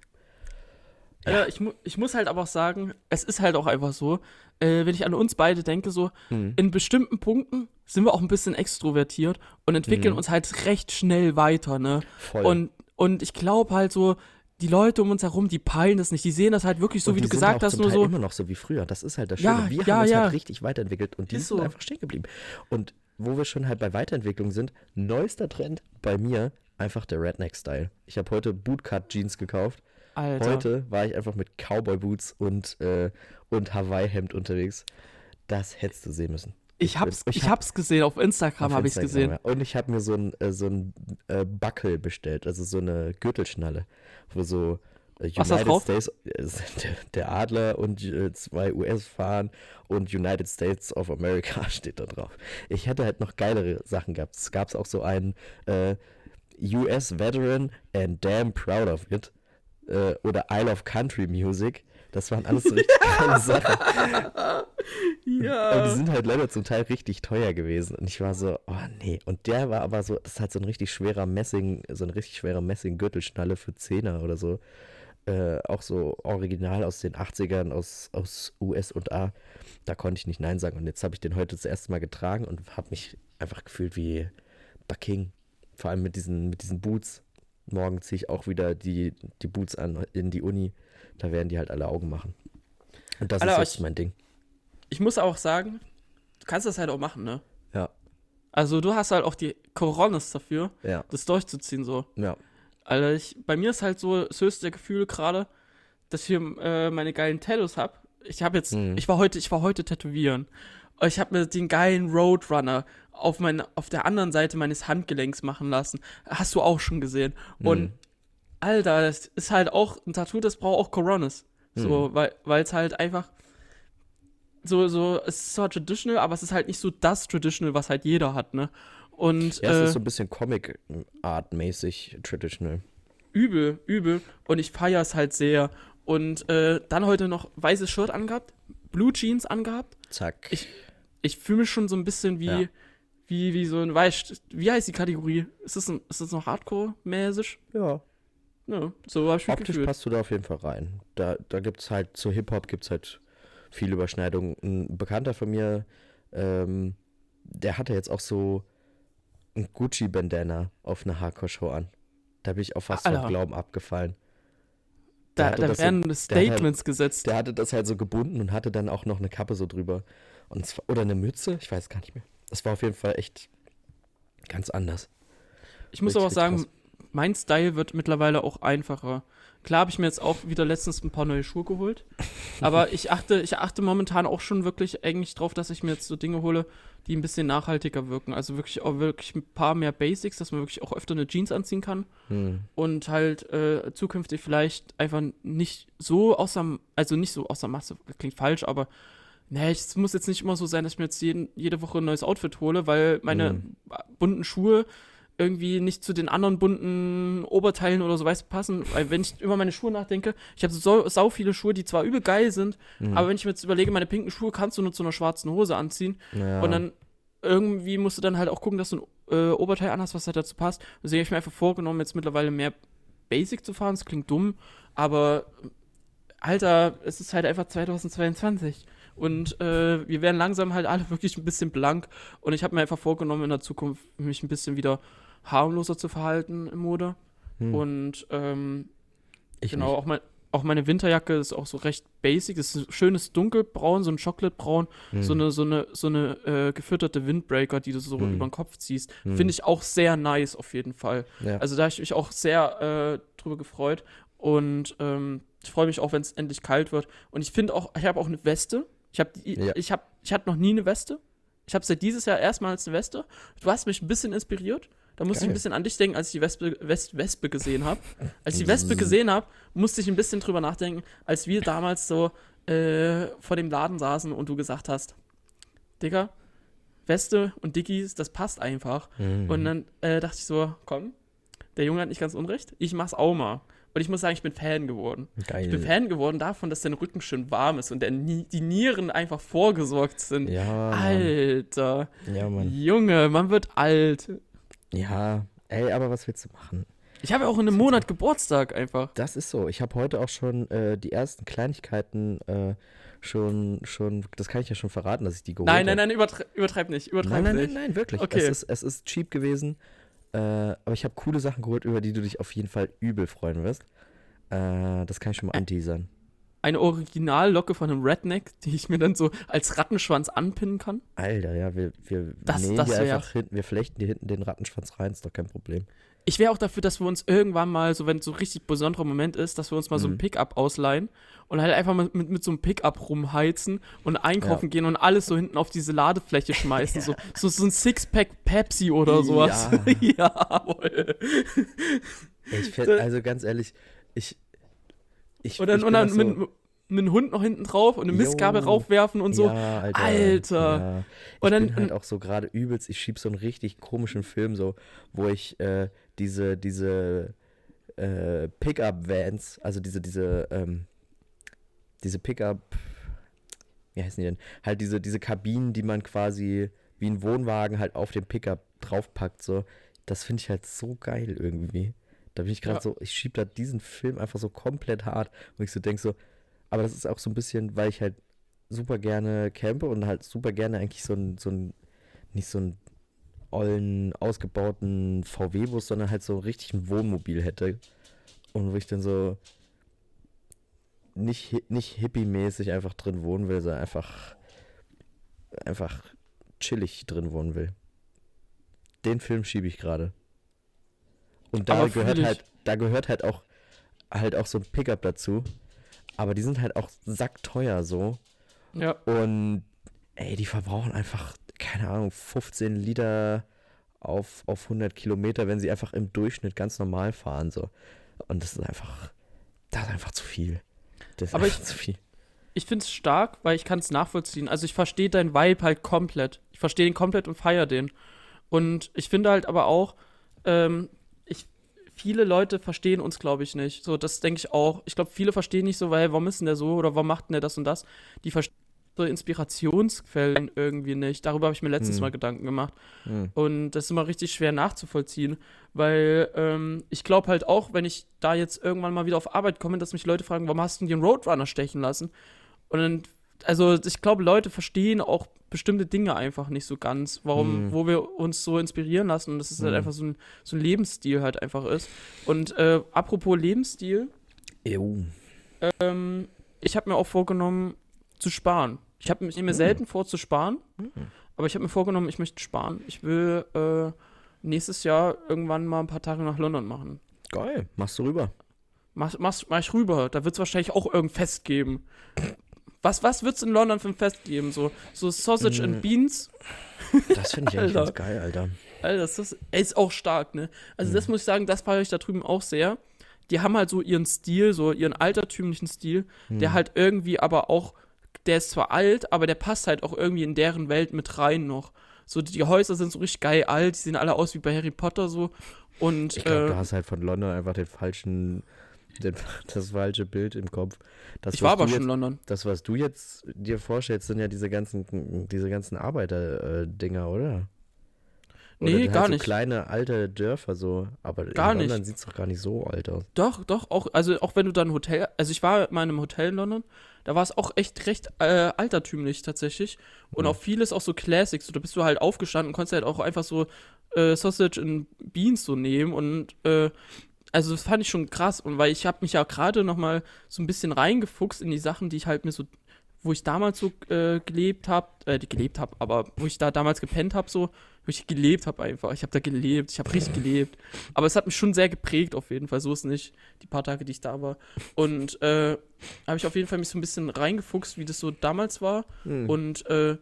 Ja, ich, mu ich muss halt aber auch sagen, es ist halt auch einfach so, äh, wenn ich an uns beide denke, so hm. in bestimmten Punkten sind wir auch ein bisschen extrovertiert und entwickeln hm. uns halt recht schnell weiter, ne? Voll. Und, und ich glaube halt so, die Leute um uns herum, die peilen das nicht. Die sehen das halt wirklich so, und wie du gesagt hast, nur so. immer noch so wie früher. Das ist halt das Schöne. Ja, wir ja, haben uns ja. halt richtig weiterentwickelt und die ist sind so. einfach stehen geblieben. Und wo wir schon halt bei Weiterentwicklung sind, neuester Trend bei mir, einfach der Redneck-Style. Ich habe heute Bootcut-Jeans gekauft. Alter. Heute war ich einfach mit Cowboy-Boots und, äh, und Hawaii-Hemd unterwegs. Das hättest du sehen müssen. Ich hab's, ich, ich hab's gesehen, auf Instagram habe ich's gesehen. Und ich habe mir so ein, äh, so ein äh, Buckel bestellt, also so eine Gürtelschnalle, wo so äh, United States, der, Adler und zwei US-Fahren und United States of America steht da drauf. Ich hätte halt noch geilere Sachen gehabt. Es gab auch so einen äh, US Veteran and damn proud of it. Äh, oder Isle of Country Music. Das waren alles so richtig geile Sachen. Ja. Und die sind halt leider zum Teil richtig teuer gewesen. Und ich war so, oh nee. Und der war aber so, das ist halt so ein richtig schwerer Messing, so eine richtig schwere Messing-Gürtelschnalle für Zehner oder so. Äh, auch so original aus den 80ern, aus, aus US und A. Da konnte ich nicht Nein sagen. Und jetzt habe ich den heute das erste Mal getragen und habe mich einfach gefühlt wie der King. Vor allem mit diesen, mit diesen Boots. Morgen ziehe ich auch wieder die, die Boots an in die Uni. Da werden die halt alle Augen machen. Und das Alter, ist jetzt mein Ding. Ich muss auch sagen, du kannst das halt auch machen, ne? Ja. Also du hast halt auch die Coronas dafür, ja. das durchzuziehen so. Ja. Also ich, bei mir ist halt so das höchste Gefühl gerade, dass ich hier äh, meine geilen Tattoos habe. Ich habe jetzt, mhm. ich war heute, ich war heute tätowieren. Ich habe mir den geilen Roadrunner auf, mein, auf der anderen Seite meines Handgelenks machen lassen. Hast du auch schon gesehen. Und mhm. Alter, das ist halt auch ein Tattoo, das braucht auch Coronas. So, mhm. weil es halt einfach so, so, es ist zwar traditional, aber es ist halt nicht so das Traditional, was halt jeder hat, ne? Und, ja, es äh, ist so ein bisschen Comic-Art-mäßig traditional. Übel, übel. Und ich feiere es halt sehr. Und äh, dann heute noch weißes Shirt angehabt, Blue Jeans angehabt. Zack. Ich, ich fühle mich schon so ein bisschen wie, ja wie, wie so ein, weißt wie heißt die Kategorie? Ist das, ein, ist das noch Hardcore-mäßig? Ja. Ja, so hab ich Optisch gefühlt. passt du da auf jeden Fall rein. Da, da gibt es halt, zu Hip-Hop gibt es halt viele Überschneidungen. Ein Bekannter von mir, ähm, der hatte jetzt auch so ein Gucci-Bandana auf einer Hardcore-Show an. Da bin ich auch fast vom Glauben abgefallen. Da, da werden so, Statements halt, gesetzt. Der hatte das halt so gebunden und hatte dann auch noch eine Kappe so drüber. Und zwar, oder eine Mütze, ich weiß gar nicht mehr das war auf jeden Fall echt ganz anders. Ich muss aber auch sagen, krass. mein Style wird mittlerweile auch einfacher. Klar habe ich mir jetzt auch wieder letztens ein paar neue Schuhe geholt. aber ich achte, ich achte momentan auch schon wirklich eigentlich drauf, dass ich mir jetzt so Dinge hole, die ein bisschen nachhaltiger wirken. Also wirklich auch wirklich ein paar mehr Basics, dass man wirklich auch öfter eine Jeans anziehen kann. Hm. Und halt äh, zukünftig vielleicht einfach nicht so außer, also nicht so außer Masse, klingt falsch, aber Nee, es muss jetzt nicht immer so sein, dass ich mir jetzt jeden, jede Woche ein neues Outfit hole, weil meine mhm. bunten Schuhe irgendwie nicht zu den anderen bunten Oberteilen oder so weiß passen. Weil wenn ich über meine Schuhe nachdenke, ich habe so sau viele Schuhe, die zwar übel geil sind, mhm. aber wenn ich mir jetzt überlege, meine pinken Schuhe kannst du nur zu einer schwarzen Hose anziehen ja. und dann irgendwie musst du dann halt auch gucken, dass du ein äh, Oberteil anhast, was halt dazu passt. Deswegen habe ich mir einfach vorgenommen, jetzt mittlerweile mehr basic zu fahren, es klingt dumm, aber Alter, es ist halt einfach 2022. Und äh, wir werden langsam halt alle wirklich ein bisschen blank. Und ich habe mir einfach vorgenommen, in der Zukunft mich ein bisschen wieder harmloser zu verhalten im Mode. Hm. Und ähm, ich genau, auch, mein, auch meine Winterjacke ist auch so recht basic. Es ist ein schönes dunkelbraun, so ein Chocolatebraun, hm. so eine, so eine, so eine äh, gefütterte Windbreaker, die du so hm. über den Kopf ziehst. Hm. Finde ich auch sehr nice auf jeden Fall. Ja. Also da habe ich mich auch sehr äh, drüber gefreut. Und ähm, ich freue mich auch, wenn es endlich kalt wird. Und ich finde auch, ich habe auch eine Weste. Ich habe ja. ich habe ich hatte noch nie eine Weste. Ich habe seit dieses Jahr erstmals eine Weste. Du hast mich ein bisschen inspiriert. Da musste Geil. ich ein bisschen an dich denken, als ich die Wespe, West, Wespe gesehen habe. Als ich die Wespe gesehen habe, musste ich ein bisschen drüber nachdenken, als wir damals so äh, vor dem Laden saßen und du gesagt hast, Digga, Weste und Dickies, das passt einfach. Mhm. Und dann äh, dachte ich so, komm, der Junge hat nicht ganz unrecht, ich mach's auch mal. Und ich muss sagen, ich bin Fan geworden. Geil. Ich bin Fan geworden davon, dass dein Rücken schön warm ist und der, die Nieren einfach vorgesorgt sind. Ja. Alter. Ja, Mann. Junge, man wird alt. Ja, ey, aber was willst du machen? Ich habe ja auch in einem Monat Geburtstag einfach. Das ist so. Ich habe heute auch schon äh, die ersten Kleinigkeiten äh, schon, schon, das kann ich ja schon verraten, dass ich die geholt habe. Nein, nein, nein, übertreib, übertreib nicht. Übertreib nein, nein, nicht. nein, nein, wirklich. Okay. Es, ist, es ist cheap gewesen. Äh, aber ich habe coole Sachen geholt, über die du dich auf jeden Fall übel freuen wirst. Äh, das kann ich schon mal anteasern. Eine Originallocke von einem Redneck, die ich mir dann so als Rattenschwanz anpinnen kann. Alter, ja, wir, wir das, nähen das einfach hinten, wir flechten dir hinten den Rattenschwanz rein, ist doch kein Problem. Ich wäre auch dafür, dass wir uns irgendwann mal, so wenn es so ein richtig besonderer Moment ist, dass wir uns mal mhm. so ein mhm. Pickup ausleihen und halt einfach mal mit, mit so einem Pickup rumheizen und einkaufen ja. gehen und alles so hinten auf diese Ladefläche schmeißen. ja. so, so, so ein Sixpack Pepsi oder sowas. Ja, Jawohl. Ich find, also ganz ehrlich, ich. ich und dann, ich und dann so mit, mit einem Hund noch hinten drauf und eine Mistgabel raufwerfen und so. Ja, Alter. Alter. Ja. Und ich dann, bin halt auch so gerade übelst, ich schieb so einen richtig komischen Film, so, wo ich äh, diese, diese äh, Pickup-Vans, also diese, diese, ähm, diese Pickup, wie heißen die denn? Halt diese, diese Kabinen, die man quasi wie ein Wohnwagen halt auf dem Pickup draufpackt, so. Das finde ich halt so geil irgendwie. Da bin ich gerade ja. so, ich schieb da diesen Film einfach so komplett hart, wo ich so denke so, aber das ist auch so ein bisschen, weil ich halt super gerne campe und halt super gerne eigentlich so ein, so ein, nicht so ein ollen, ausgebauten VW-Bus, sondern halt so richtig ein Wohnmobil hätte. Und wo ich dann so nicht, nicht hippie-mäßig einfach drin wohnen will, sondern einfach, einfach chillig drin wohnen will. Den Film schiebe ich gerade. Und da gehört halt, da gehört halt auch halt auch so ein Pickup dazu. Aber die sind halt auch sackteuer so. Ja. Und ey, die verbrauchen einfach, keine Ahnung, 15 Liter auf, auf 100 Kilometer, wenn sie einfach im Durchschnitt ganz normal fahren. So. Und das ist einfach, das ist einfach zu viel. Das ist Aber ich, zu viel. Ich finde es stark, weil ich kann es nachvollziehen. Also ich verstehe deinen Vibe halt komplett. Ich verstehe den komplett und feiere den. Und ich finde halt aber auch, ähm, viele Leute verstehen uns, glaube ich, nicht. So, das denke ich auch. Ich glaube, viele verstehen nicht so, weil, warum ist denn der so oder warum macht denn der das und das? Die verstehen Inspirationsquellen irgendwie nicht. Darüber habe ich mir letztes hm. Mal Gedanken gemacht. Hm. Und das ist immer richtig schwer nachzuvollziehen, weil ähm, ich glaube halt auch, wenn ich da jetzt irgendwann mal wieder auf Arbeit komme, dass mich Leute fragen, warum hast du den Roadrunner stechen lassen? Und dann also ich glaube, Leute verstehen auch bestimmte Dinge einfach nicht so ganz, warum, mhm. wo wir uns so inspirieren lassen und dass es halt halt einfach so ein, so ein Lebensstil halt einfach ist. Und äh, apropos Lebensstil, ähm, ich habe mir auch vorgenommen zu sparen. Ich habe mir mhm. selten vor zu sparen, mhm. aber ich habe mir vorgenommen, ich möchte sparen. Ich will äh, nächstes Jahr irgendwann mal ein paar Tage nach London machen. Geil, machst du rüber. Mach, mach, mach ich rüber. Da wird es wahrscheinlich auch irgendein Fest geben. Was, was wird es in London für ein Fest geben? So, so Sausage mm. and Beans? Das finde ich eigentlich ganz geil, Alter. Alter, das ist, ey, ist auch stark, ne? Also, mm. das muss ich sagen, das feiere ich da drüben auch sehr. Die haben halt so ihren Stil, so ihren altertümlichen Stil, mm. der halt irgendwie aber auch, der ist zwar alt, aber der passt halt auch irgendwie in deren Welt mit rein noch. So, die Häuser sind so richtig geil alt, die sehen alle aus wie bei Harry Potter so. Und, ich glaube, äh, du hast halt von London einfach den falschen den, das falsche Bild im Kopf. Das, ich war aber schon in London. Das, was du jetzt dir vorstellst, sind ja diese ganzen, diese ganzen Arbeiter-Dinger, oder? Oder Nee, halt gar so nicht. kleine alte Dörfer so. Aber Gar in. London sieht es doch gar nicht so alt aus. Doch, doch, auch, also auch wenn du dann Hotel, also ich war mal in einem Hotel in London, da war es auch echt recht äh, altertümlich tatsächlich. Und Mhm. auch vieles auch so Classics, so, da bist du halt aufgestanden und konntest halt auch einfach so äh, Sausage and Beans so nehmen und äh, also das fand ich schon krass. Und weil ich habe mich ja gerade noch mal so ein bisschen reingefuchst in die Sachen, die ich halt mir so wo ich damals so äh, gelebt habe, äh, die gelebt habe, aber wo ich da damals gepennt habe, so, wo ich gelebt habe einfach. Ich habe da gelebt, ich habe richtig gelebt. Aber es hat mich schon sehr geprägt, auf jeden Fall. So ist nicht, die paar Tage, die ich da war. Und äh, habe ich auf jeden Fall mich so ein bisschen reingefuchst, wie das so damals war. Hm. Und äh,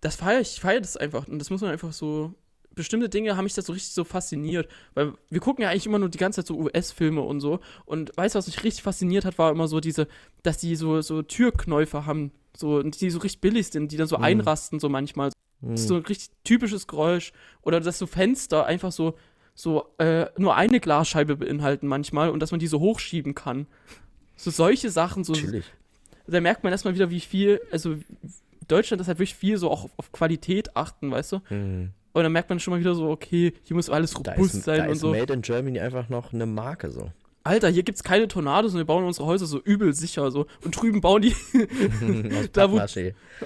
das feiere ich, ich feiere das einfach. Und das muss man einfach so. Bestimmte Dinge haben mich da so richtig so fasziniert. Weil wir gucken ja eigentlich immer nur die ganze Zeit so US-Filme und so. Und weißt du, was mich richtig fasziniert hat, war immer so diese, dass die so, so Türknäufe haben. So, die so richtig billig sind, die dann so Mhm. einrasten, so manchmal. Hm. Das ist so ein richtig typisches Geräusch. Oder dass so Fenster einfach so, so äh, nur eine Glasscheibe beinhalten manchmal und dass man die so hochschieben kann. So solche Sachen, so, Chillig. da merkt man erstmal wieder, wie viel, also Deutschland ist halt wirklich viel so auch auf, Qualität achten, weißt du? Hm. Und dann merkt man schon mal wieder so, okay, hier muss alles robust ist, sein und so. Made in Germany einfach noch eine Marke so. Alter, hier gibt's keine Tornados und wir bauen unsere Häuser so übel sicher so. Und drüben bauen die Aus Da, wo-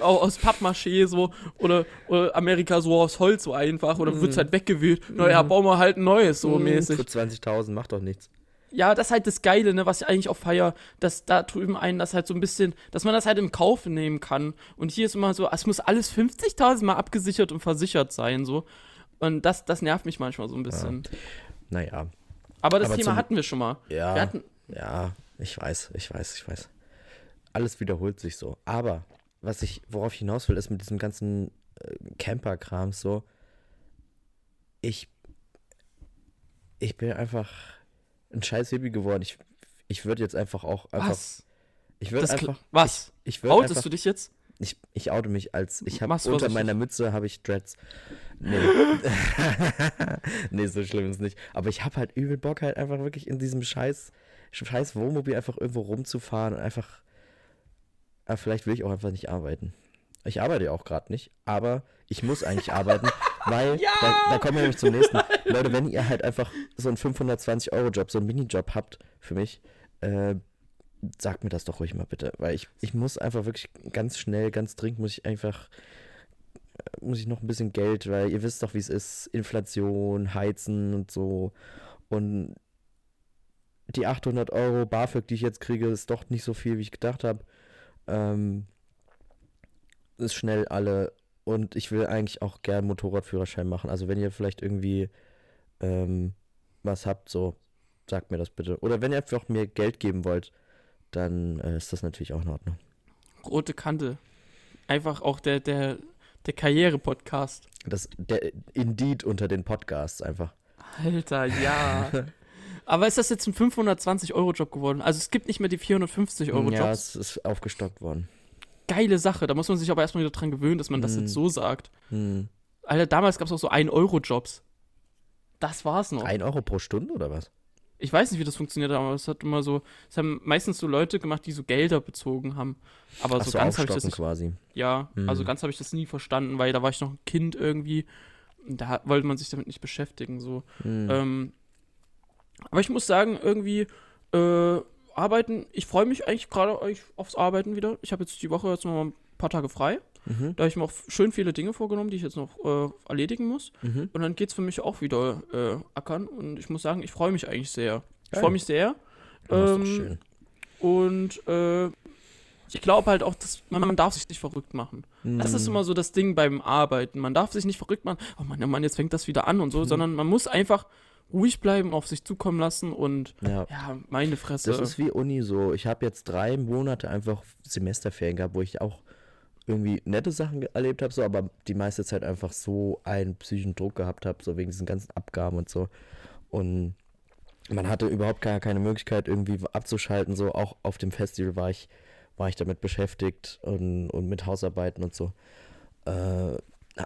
auch aus Pappmaché so oder, oder Amerika so aus Holz so einfach oder wird's halt weggewühlt. Naja, bauen wir halt ein neues so Hm, mäßig. Für 20.000 macht doch nichts. Ja, das ist halt das Geile, ne, was ich eigentlich auch feier, dass da drüben einen das halt so ein bisschen, dass man das halt im Kauf nehmen kann. Und hier ist immer so, es muss alles 50.000 Mal abgesichert und versichert sein, so. Und das, das nervt mich manchmal so ein bisschen. Naja. Aber das Aber Thema hatten wir schon mal. Ja. Hatten, Ja, ich weiß, ich weiß, ich weiß. Alles wiederholt sich so. Aber was ich, worauf ich hinaus will, ist mit diesem ganzen äh, Camper-Kram so. Ich, ich bin einfach ein scheiß Hippie geworden. Ich, ich würde jetzt einfach auch einfach. was? Ich würde einfach. was? Ich würde Outest einfach. du dich jetzt? Ich, ich oute mich als. Ich habe unter meiner Mütze habe ich Dreads. Nee. nee, so schlimm ist nicht. Aber ich habe halt übel Bock, halt einfach wirklich in diesem scheiß, scheiß Wohnmobil einfach irgendwo rumzufahren und einfach. Aber vielleicht will ich auch einfach nicht arbeiten. Ich arbeite ja auch gerade nicht, aber ich muss eigentlich arbeiten, weil Ja! da, da kommen wir nämlich zum nächsten. Leute, wenn ihr halt einfach so einen 520-Euro-Job, so einen Minijob habt für mich, äh, sagt mir das doch ruhig mal bitte, weil ich, ich muss einfach wirklich ganz schnell, ganz dringend muss ich einfach, äh, muss ich noch ein bisschen Geld, weil ihr wisst doch, wie es ist, Inflation, Heizen und so und die 800 Euro BAföG, die ich jetzt kriege, ist doch nicht so viel, wie ich gedacht habe. Ähm, ist schnell alle und ich will eigentlich auch gern Motorradführerschein machen. Also wenn ihr vielleicht irgendwie ähm, was habt, so sagt mir das bitte. Oder wenn ihr einfach mir Geld geben wollt, dann äh, ist das natürlich auch in Ordnung. Rote Kante. Einfach auch der, der, der Karriere-Podcast. Das der Indeed unter den Podcasts einfach. Alter, ja. Aber ist das jetzt ein 520-Euro-Job geworden? Also es gibt nicht mehr die 450-Euro-Jobs. ja, es ist aufgestockt worden. Geile Sache. Da muss man sich aber erstmal wieder dran gewöhnen, dass man das Mhm. jetzt so sagt. Hm. Alter, damals gab es auch so 1-Euro-Jobs. Das war's noch. Ein Euro pro Stunde oder was? Ich weiß nicht, wie das funktioniert, aber es hat immer so, es haben meistens so Leute gemacht, die so Gelder bezogen haben. Aber Ach so so, ganz habe ich das nicht, quasi. ja, Mhm. also ganz habe ich das nie verstanden, weil da war ich noch ein Kind irgendwie. Da wollte man sich damit nicht beschäftigen, so. Hm. Ähm, aber ich muss sagen, irgendwie äh, arbeiten, ich freue mich eigentlich gerade aufs Arbeiten wieder. Ich habe jetzt die Woche jetzt noch mal ein paar Tage frei. Mhm. Da habe ich mir auch schön viele Dinge vorgenommen, die ich jetzt noch äh, erledigen muss. Mhm. Und dann geht es für mich auch wieder äh, ackern. Und ich muss sagen, ich freue mich eigentlich sehr. Ich freue mich sehr. Ähm, schön. Und äh, ich glaube halt auch, dass man, man darf sich nicht verrückt machen. Das ist immer so das Ding beim Arbeiten. Man darf sich nicht verrückt machen. Oh Mann, oh Mann, jetzt fängt das wieder an und so, Mhm. sondern man muss einfach ruhig bleiben, auf sich zukommen lassen und Ja. ja, meine Fresse. Das ist wie Uni so. Ich habe jetzt drei Monate einfach Semesterferien gehabt, wo ich auch irgendwie nette Sachen erlebt habe, so, aber die meiste Zeit einfach so einen psychischen Druck gehabt habe, so wegen diesen ganzen Abgaben und so. Und man hatte überhaupt gar keine Möglichkeit, irgendwie abzuschalten. So, auch auf dem Festival war ich, war ich damit beschäftigt und, und mit Hausarbeiten und so. Äh,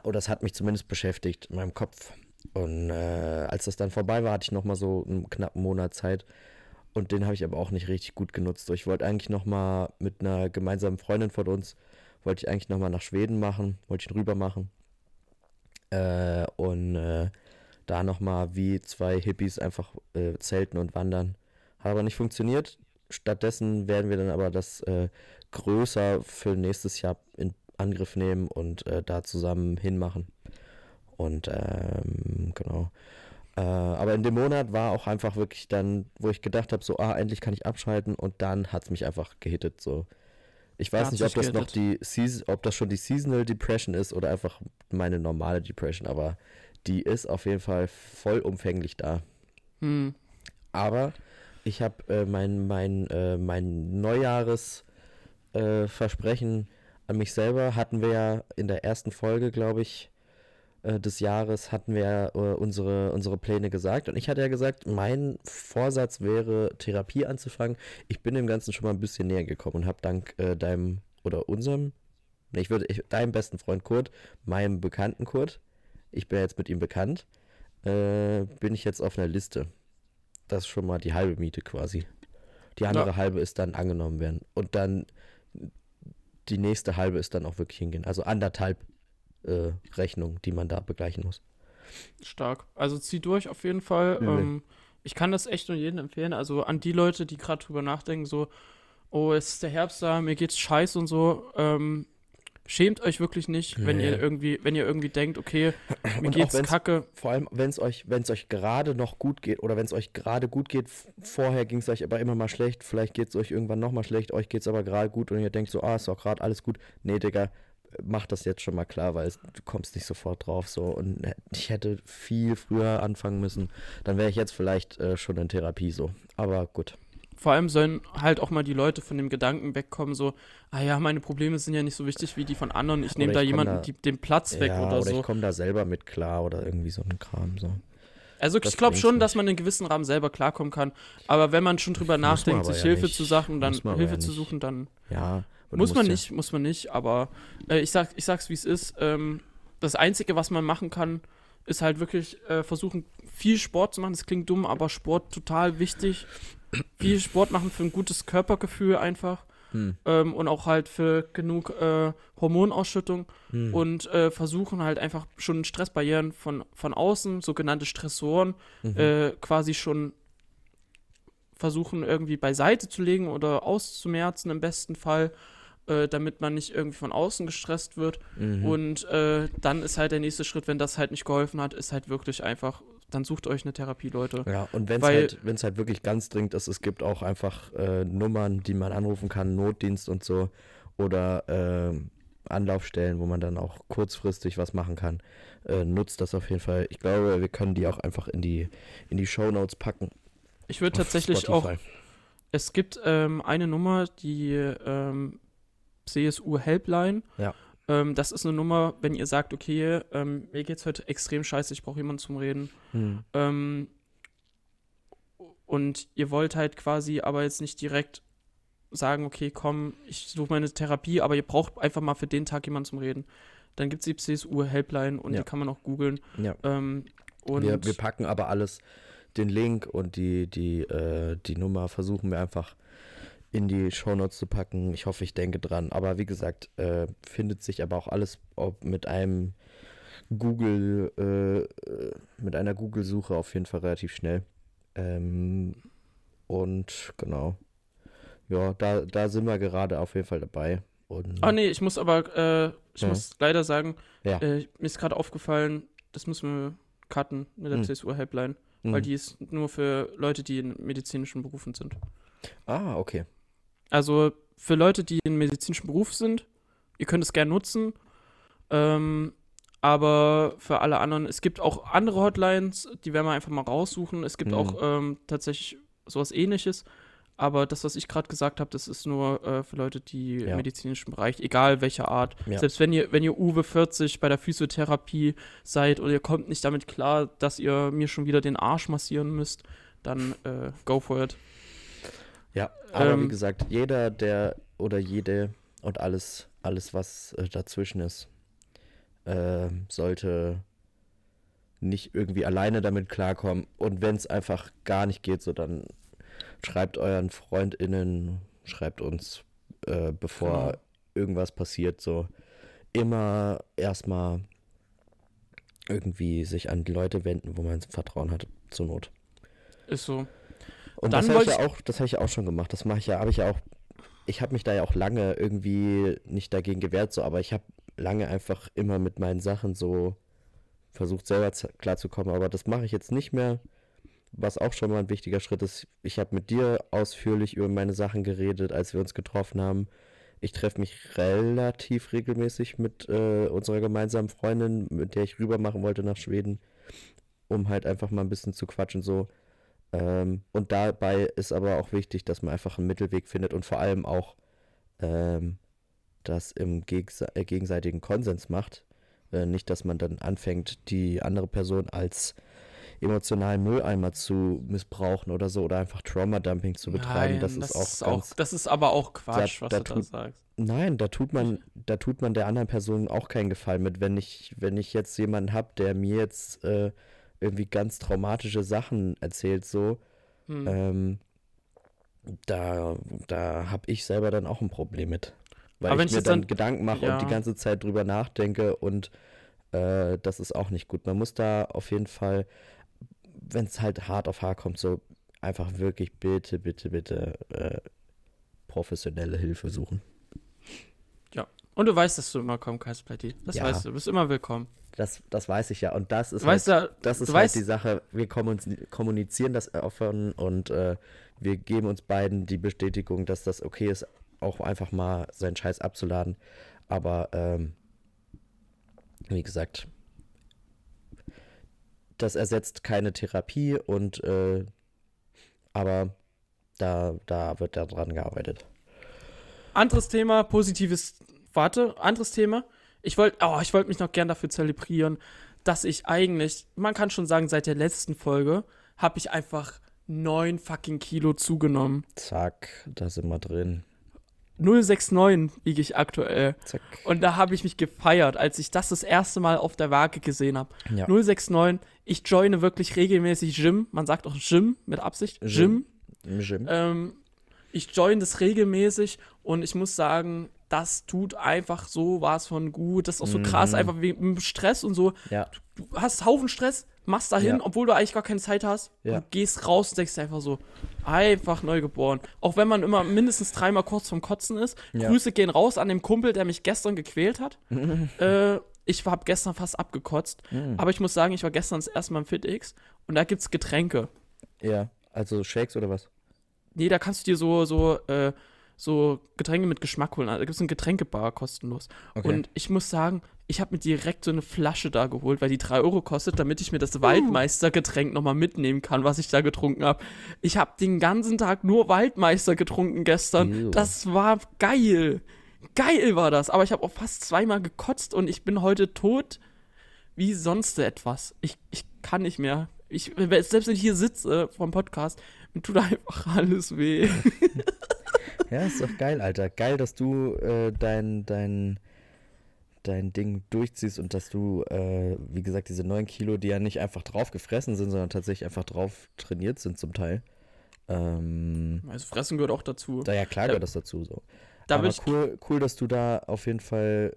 oder das hat mich zumindest beschäftigt in meinem Kopf. Und äh, als das dann vorbei war, hatte ich nochmal so einen knappen Monat Zeit. Und den habe ich aber auch nicht richtig gut genutzt. Ich wollte eigentlich nochmal mit einer gemeinsamen Freundin von uns, wollte ich eigentlich nochmal nach Schweden machen, wollte ich rüber machen. Äh, und äh, da nochmal wie zwei Hippies einfach äh, zelten und wandern. Hat aber nicht funktioniert. Stattdessen werden wir dann aber das äh, größer für nächstes Jahr in Angriff nehmen und äh, da zusammen hinmachen. Und ähm, genau. Äh, aber in dem Monat war auch einfach wirklich dann, wo ich gedacht habe, so, ah, endlich kann ich abschalten und dann hat es mich einfach gehittet. So. Ich weiß nicht, ob das noch die Season, ob das schon die Seasonal Depression ist oder einfach meine normale Depression, aber die ist auf jeden Fall vollumfänglich da. Hm. Aber ich habe äh, mein, mein, äh, mein Neujahresversprechen äh, an mich selber hatten wir ja in der ersten Folge, glaube ich, äh, des Jahres hatten wir ja, äh, unsere, unsere Pläne gesagt. Und ich hatte ja gesagt, mein Vorsatz wäre, Therapie anzufangen. Ich bin dem Ganzen schon mal ein bisschen näher gekommen und habe dank äh, deinem oder unserem, nee, ich würde, ich, deinem besten Freund Kurt, meinem Bekannten Kurt, ich bin jetzt mit ihm bekannt, äh, bin ich jetzt auf einer Liste. Das ist schon mal die halbe Miete quasi. Die andere Ja. halbe ist dann angenommen werden. Und dann die nächste halbe ist dann auch wirklich hingehen. Also anderthalb äh, Rechnungen, die man da begleichen muss. Stark. Also zieh durch auf jeden Fall. Übel. Ähm, ich kann das echt nur jedem empfehlen. Also an die Leute, die gerade drüber nachdenken, so, oh, es ist der Herbst da, mir geht's scheiße und so. Ähm, schämt euch wirklich nicht, wenn Nee. ihr irgendwie, wenn ihr irgendwie denkt, okay, mir Und geht's wenn's- kacke. Vor allem, wenn es euch, wenn es euch gerade noch gut geht oder wenn es euch gerade gut geht, vorher ging es euch aber immer mal schlecht, vielleicht geht es euch irgendwann nochmal schlecht, euch geht es aber gerade gut und ihr denkt so, ah, ist doch gerade alles gut. Nee, Digga, mach das jetzt schon mal klar, weil du kommst nicht sofort drauf so und ich hätte viel früher anfangen müssen, dann wäre ich jetzt vielleicht äh, schon in Therapie so. Aber gut. Vor allem sollen halt auch mal die Leute von dem Gedanken wegkommen, so, ah ja, meine Probleme sind ja nicht so wichtig wie die von anderen. Ich nehme da jemanden da- die, den Platz weg ja, oder, oder so. ich komme da selber mit klar oder irgendwie so ein Kram so. Also Das ich glaube schon, nicht. dass man in gewissen Rahmen selber klarkommen kann. Aber wenn man schon drüber nachdenkt, sich ja Hilfe nicht. zu suchen, dann Hilfe ja zu suchen, dann Ja. Muss man nicht, muss man nicht. Aber äh, ich sag, ich sag's wie es ist. Ähm, das Einzige, was man machen kann, ist halt wirklich äh, versuchen, viel Sport zu machen. Das klingt dumm, aber Sport total wichtig. viel Sport machen für ein gutes Körpergefühl einfach. Hm, Ähm, und auch halt für genug äh, Hormonausschüttung hm. und äh, versuchen halt einfach schon Stressbarrieren von, von außen, sogenannte Stressoren, Mhm. äh, quasi schon versuchen irgendwie beiseite zu legen oder auszumerzen im besten Fall, äh, damit man nicht irgendwie von außen gestresst wird. Mhm. Und äh, dann ist halt der nächste Schritt, wenn das halt nicht geholfen hat, ist halt wirklich einfach, dann sucht euch eine Therapie, Leute. Ja, und wenn es halt, wenn's halt wirklich ganz dringend ist, es gibt auch einfach äh, Nummern, die man anrufen kann, Notdienst und so, oder ähm, Anlaufstellen, wo man dann auch kurzfristig was machen kann. Äh, nutzt das auf jeden Fall. Ich glaube, wir können die auch einfach in die, in die Shownotes packen. Ich würde tatsächlich auch Spotify. Es gibt ähm, eine Nummer, die ähm, CSU Helpline. Ja. Ähm, das ist eine Nummer, wenn ihr sagt, okay, ähm, mir geht's heute extrem scheiße, ich brauche jemanden zum Reden. Hm. Ähm, und ihr wollt halt quasi aber jetzt nicht direkt sagen, okay, komm, ich suche meine Therapie, aber ihr braucht einfach mal für den Tag jemanden zum Reden. Dann gibt es die CSU Helpline und Ja. die kann man auch googeln. Ja. Ähm, Wir, wir packen aber alles, den Link und die, die, äh, die Nummer versuchen wir einfach in die Shownotes zu packen. Ich hoffe, ich denke dran. Aber wie gesagt, äh, findet sich aber auch alles mit einem Google, äh, äh, mit einer Google-Suche auf jeden Fall relativ schnell. Ähm, und genau. Ja, da, da sind wir gerade auf jeden Fall dabei. Und, Ah nee, ich muss aber, äh, ich Ja. muss leider sagen, Ja. äh, mir ist gerade aufgefallen, das müssen wir cutten mit der Hm. CSU Helpline, Mhm. weil die ist nur für Leute, die in medizinischen Berufen sind. Ah, okay. Also für Leute, die in medizinischen Beruf sind, ihr könnt es gerne nutzen. Ähm, aber für alle anderen, es gibt auch andere Hotlines, die werden wir einfach mal raussuchen. Es gibt Mhm. auch ähm, tatsächlich sowas ähnliches. Aber das, was ich gerade gesagt habe, das ist nur äh, für Leute, die Ja. im medizinischen Bereich, egal welcher Art. Ja. Selbst wenn ihr, wenn ihr Uwe 40 bei der Physiotherapie seid oder ihr kommt nicht damit klar, dass ihr mir schon wieder den Arsch massieren müsst, dann äh, go for it. Ja, aber wie Ähm, gesagt, jeder, der oder jede und alles, alles was äh, dazwischen ist, äh, sollte nicht irgendwie alleine damit klarkommen. Und wenn es einfach gar nicht geht, so dann schreibt euren FreundInnen, schreibt uns, äh, bevor Genau. irgendwas passiert, so immer erstmal irgendwie sich an die Leute wenden, wo man Vertrauen hat, zur Not. Ist so. Und Dann das habe ich ja auch, das habe ich ja auch schon gemacht. Das mache ich ja, habe ich ja auch. Ich habe mich da ja auch lange irgendwie nicht dagegen gewehrt, so, aber ich habe lange einfach immer mit meinen Sachen so versucht, selber zu- klarzukommen. Aber das mache ich jetzt nicht mehr. Was auch schon mal ein wichtiger Schritt ist. Ich habe mit dir ausführlich über meine Sachen geredet, als wir uns getroffen haben. Ich treffe mich relativ regelmäßig mit äh, unserer gemeinsamen Freundin, mit der ich rüber machen wollte nach Schweden, um halt einfach mal ein bisschen zu quatschen so. Ähm, und dabei ist aber auch wichtig, dass man einfach einen Mittelweg findet und vor allem auch ähm, das im gegse äh, gegenseitigen Konsens macht. Äh, nicht, dass man dann anfängt, die andere Person als emotionalen Mülleimer zu missbrauchen oder so oder einfach Trauma-Dumping zu betreiben. Nein, das, ist auch ganz. das ist aber auch Quatsch, Da- was da du da sagst. Nein, da tut man, da tut man der anderen Person auch keinen Gefallen mit, wenn ich, wenn ich jetzt jemanden habe, der mir jetzt äh, irgendwie ganz traumatische Sachen erzählt, so, Hm. ähm, da, da habe ich selber dann auch ein Problem mit. Weil Aber ich mir dann dann- Gedanken mache ja. und die ganze Zeit drüber nachdenke und äh, das ist auch nicht gut. Man muss da auf jeden Fall, wenn es halt hart auf hart kommt, so einfach wirklich bitte, bitte, bitte äh, professionelle Hilfe suchen. Und du weißt, dass du immer kommen kannst, Platty. Das Ja. weißt du. Du bist immer willkommen. Das, das weiß ich ja. Und das ist Du weißt halt, ja, das ist du halt weißt- die Sache. Wir kommuniz- kommunizieren das offen und äh, wir geben uns beiden die Bestätigung, dass das okay ist, auch einfach mal seinen Scheiß abzuladen. Aber ähm, wie gesagt, das ersetzt keine Therapie und äh, aber da, da wird da dran gearbeitet. Anderes Thema, positives. Warte, anderes Thema. Ich wollte, oh, ich wollte mich noch gern dafür zelebrieren, dass ich eigentlich, man kann schon sagen, seit der letzten Folge habe ich einfach 9 fucking Kilo zugenommen. Zack, da sind wir drin. 069 wiege ich aktuell. Zack. Und da habe ich mich gefeiert, als ich das das erste Mal auf der Waage gesehen habe. Ja. 069, ich joine wirklich regelmäßig Gym. Man sagt auch Gym mit Absicht. Gym. Gym. Gym. Ähm, ich join das regelmäßig und ich muss sagen, das tut einfach so was von gut. Das ist auch so krass, Mhm. einfach wegen Stress und so. ja. Du hast Haufen Stress, machst dahin, Ja. obwohl du eigentlich gar keine Zeit hast. Ja. Und gehst raus und denkst einfach so, einfach neu geboren. Auch wenn man immer mindestens dreimal kurz vom Kotzen ist. Ja. Grüße gehen raus an den Kumpel, der mich gestern gequält hat. äh, ich habe gestern fast abgekotzt. Mhm. Aber ich muss sagen, ich war gestern das erste Mal im FitX und da gibt's Getränke. Ja, also Shakes oder was? Nee, da kannst du dir so, so, äh, so Getränke mit Geschmack holen. Also, da gibt es eine Getränkebar kostenlos. Okay. Und ich muss sagen, ich habe mir direkt so eine Flasche da geholt, weil die 3 Euro kostet, damit ich mir das Waldmeistergetränk nochmal mitnehmen kann, was ich da getrunken habe. Ich habe den ganzen Tag nur Waldmeister getrunken gestern. Ew. Das war geil. Geil war das. Aber ich habe auch fast zweimal gekotzt und ich bin heute tot wie sonst etwas. Ich, ich kann nicht mehr. Ich, selbst wenn ich hier sitze vom Podcast, mir tut einfach alles weh. Ja, ist doch geil, Alter. Geil, dass du äh, dein, dein, dein Ding durchziehst und dass du, äh, wie gesagt, diese 9 Kilo, die ja nicht einfach drauf gefressen sind, sondern tatsächlich einfach drauf trainiert sind zum Teil. Ähm, Also Fressen gehört auch dazu. da ja klar Da- gehört das dazu so. Da Aber cool, cool, dass du da auf jeden Fall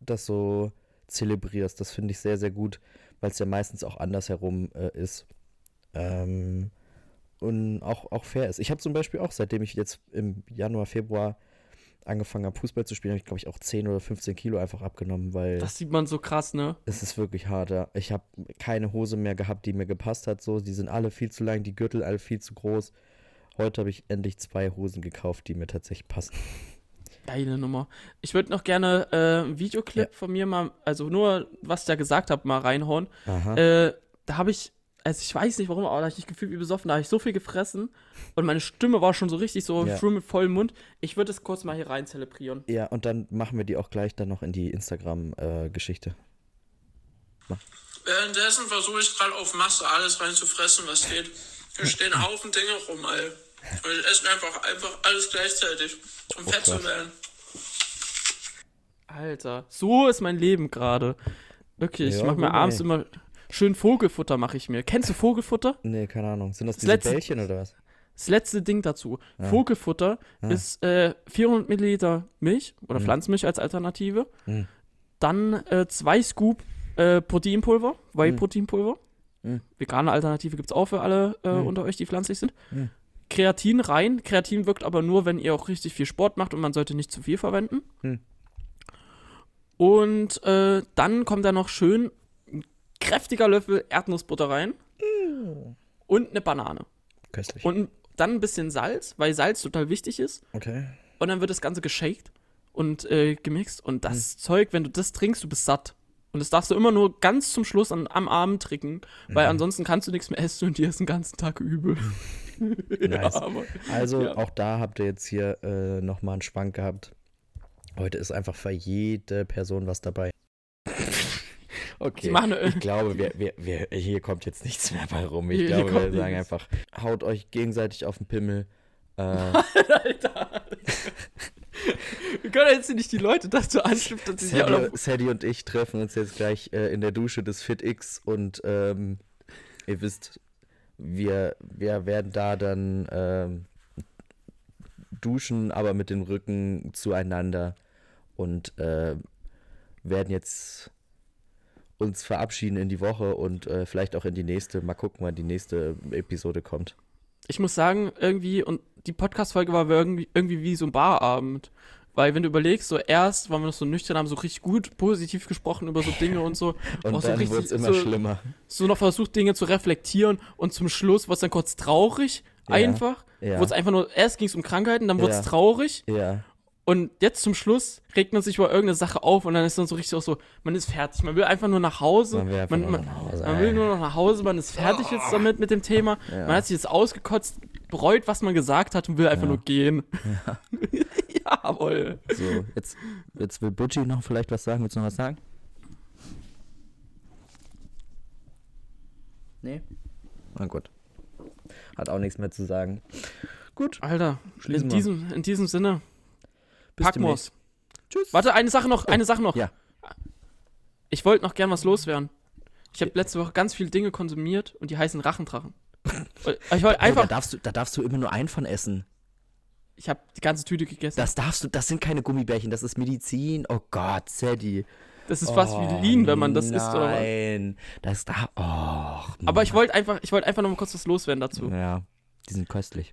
das so zelebrierst. Das finde ich sehr, sehr gut, weil es ja meistens auch andersherum äh, ist. Ähm, und auch, auch fair ist. Ich habe zum Beispiel auch, seitdem ich jetzt im Januar, Februar angefangen habe, Fußball zu spielen, habe ich, glaube ich, auch 10 oder 15 Kilo einfach abgenommen, weil das sieht man so krass, ne? es ist wirklich hart. Ja. Ich habe keine Hose mehr gehabt, die mir gepasst hat. So, die sind alle viel zu lang, die Gürtel alle viel zu groß. Heute habe ich endlich zwei Hosen gekauft, die mir tatsächlich passen. Geile Nummer. Ich würde noch gerne äh, einen Videoclip von mir mal, also nur, was ich da gesagt habe, mal reinhauen. Aha. Äh, da habe ich, also ich weiß nicht warum, aber da habe ich mich gefühlt wie besoffen, da habe ich so viel gefressen und meine Stimme war schon so richtig so Ja. früh mit vollem Mund. Ich würde es kurz mal hier rein zelebrieren. Ja, und dann machen wir die auch gleich dann noch in die Instagram-Geschichte. Währenddessen versuche ich gerade auf Masse alles reinzufressen, was geht. Hier stehen Haufen Dinge rum, ey. Und ich esse einfach, einfach alles gleichzeitig, um fett zu werden. Alter, so ist mein Leben gerade. Wirklich, ich Ja, mache mir abends ey. immer schön Vogelfutter mache ich mir. Kennst du Vogelfutter? nee, keine Ahnung. Sind das Das diese letzte- Bällchen oder was? Das letzte Ding dazu. Vogelfutter ist äh, 400 Milliliter Milch oder Pflanzenmilch als Alternative. Mhm. Dann äh, zwei Scoop Äh, Proteinpulver. Whey-Proteinpulver. Mhm. Vegane Alternative gibt es auch für alle äh, Mhm. unter euch, die pflanzlich sind. Mhm. Kreatin rein. Kreatin wirkt aber nur, wenn ihr auch richtig viel Sport macht und man sollte nicht zu viel verwenden. Mhm. Und äh, dann kommt da noch schön kräftiger Löffel Erdnussbutter rein. Und eine Banane. Köstlich. Und dann ein bisschen Salz, weil Salz total wichtig ist. okay. Und dann wird das Ganze geshaked und äh, gemixt. Und das Zeug, wenn du das trinkst, du bist satt. Und das darfst du immer nur ganz zum Schluss an, am Abend trinken, weil ansonsten kannst du nichts mehr essen und dir ist den ganzen Tag übel. Nice. aber, Also Ja. auch da habt ihr jetzt hier äh, nochmal einen Schwank gehabt. Heute ist einfach für jede Person was dabei. Okay. Ich glaube, wir, wir, wir, hier kommt jetzt nichts mehr bei rum. Ich Hier- hier glaube, wir kommt sagen nichts. einfach, haut euch gegenseitig auf den Pimmel. Äh, Alter. Wir können jetzt nicht die Leute dazu anstiften, dass sie sich auch Sadie, noch Sadie und ich treffen uns jetzt gleich äh, in der Dusche des FitX und ähm, ihr wisst, wir, wir werden da dann ähm, duschen, aber mit dem Rücken zueinander und äh, werden jetzt uns verabschieden in die Woche und äh, vielleicht auch in die nächste. Mal gucken, wann die nächste Episode kommt. ich muss sagen, irgendwie, und die Podcast-Folge war irgendwie, irgendwie wie so ein Barabend. Weil, wenn du überlegst, so erst waren wir noch so nüchtern, haben so richtig gut positiv gesprochen über so Dinge und so. Und auch so dann richtig wird es immer so, schlimmer. so noch versucht, Dinge zu reflektieren und zum Schluss wurde es dann kurz traurig, Ja. einfach. Ja. Wurde es einfach nur, erst ging es um Krankheiten, dann wurde es Ja. traurig Ja. Und jetzt zum Schluss regt man sich über irgendeine Sache auf und dann ist dann so richtig auch so, man ist fertig, man will einfach nur nach Hause, Man man, nur man, nach Hause, man will nur noch nach Hause, man ist fertig jetzt damit mit dem Thema, Ja. man hat sich jetzt ausgekotzt, bereut, was man gesagt hat und will einfach Ja. nur gehen. Jawohl. So, jetzt, jetzt will Butchi noch vielleicht was sagen. Willst du noch was sagen? Nee. Na gut. Hat auch nichts mehr zu sagen. Gut. Alter, Schließen in wir. diesem, in diesem Sinne, Bis wir's. Tschüss. Warte, eine Sache noch, eine Sache noch. Ja. Ich wollte noch gern was loswerden. Ich habe letzte Woche ganz viele Dinge konsumiert und die heißen Rachendrachen. Ich wollte einfach, da, darfst du, da darfst du immer nur einen von essen. ich habe die ganze Tüte gegessen. Das darfst du, das sind keine Gummibärchen, das ist Medizin. Oh Gott, Sadie. Das ist fast oh, wie Lean, wenn man das isst oder was. Nein, das da. Oh, Aber ich wollte einfach, ich wollte einfach noch mal kurz was loswerden dazu. Ja, die sind köstlich.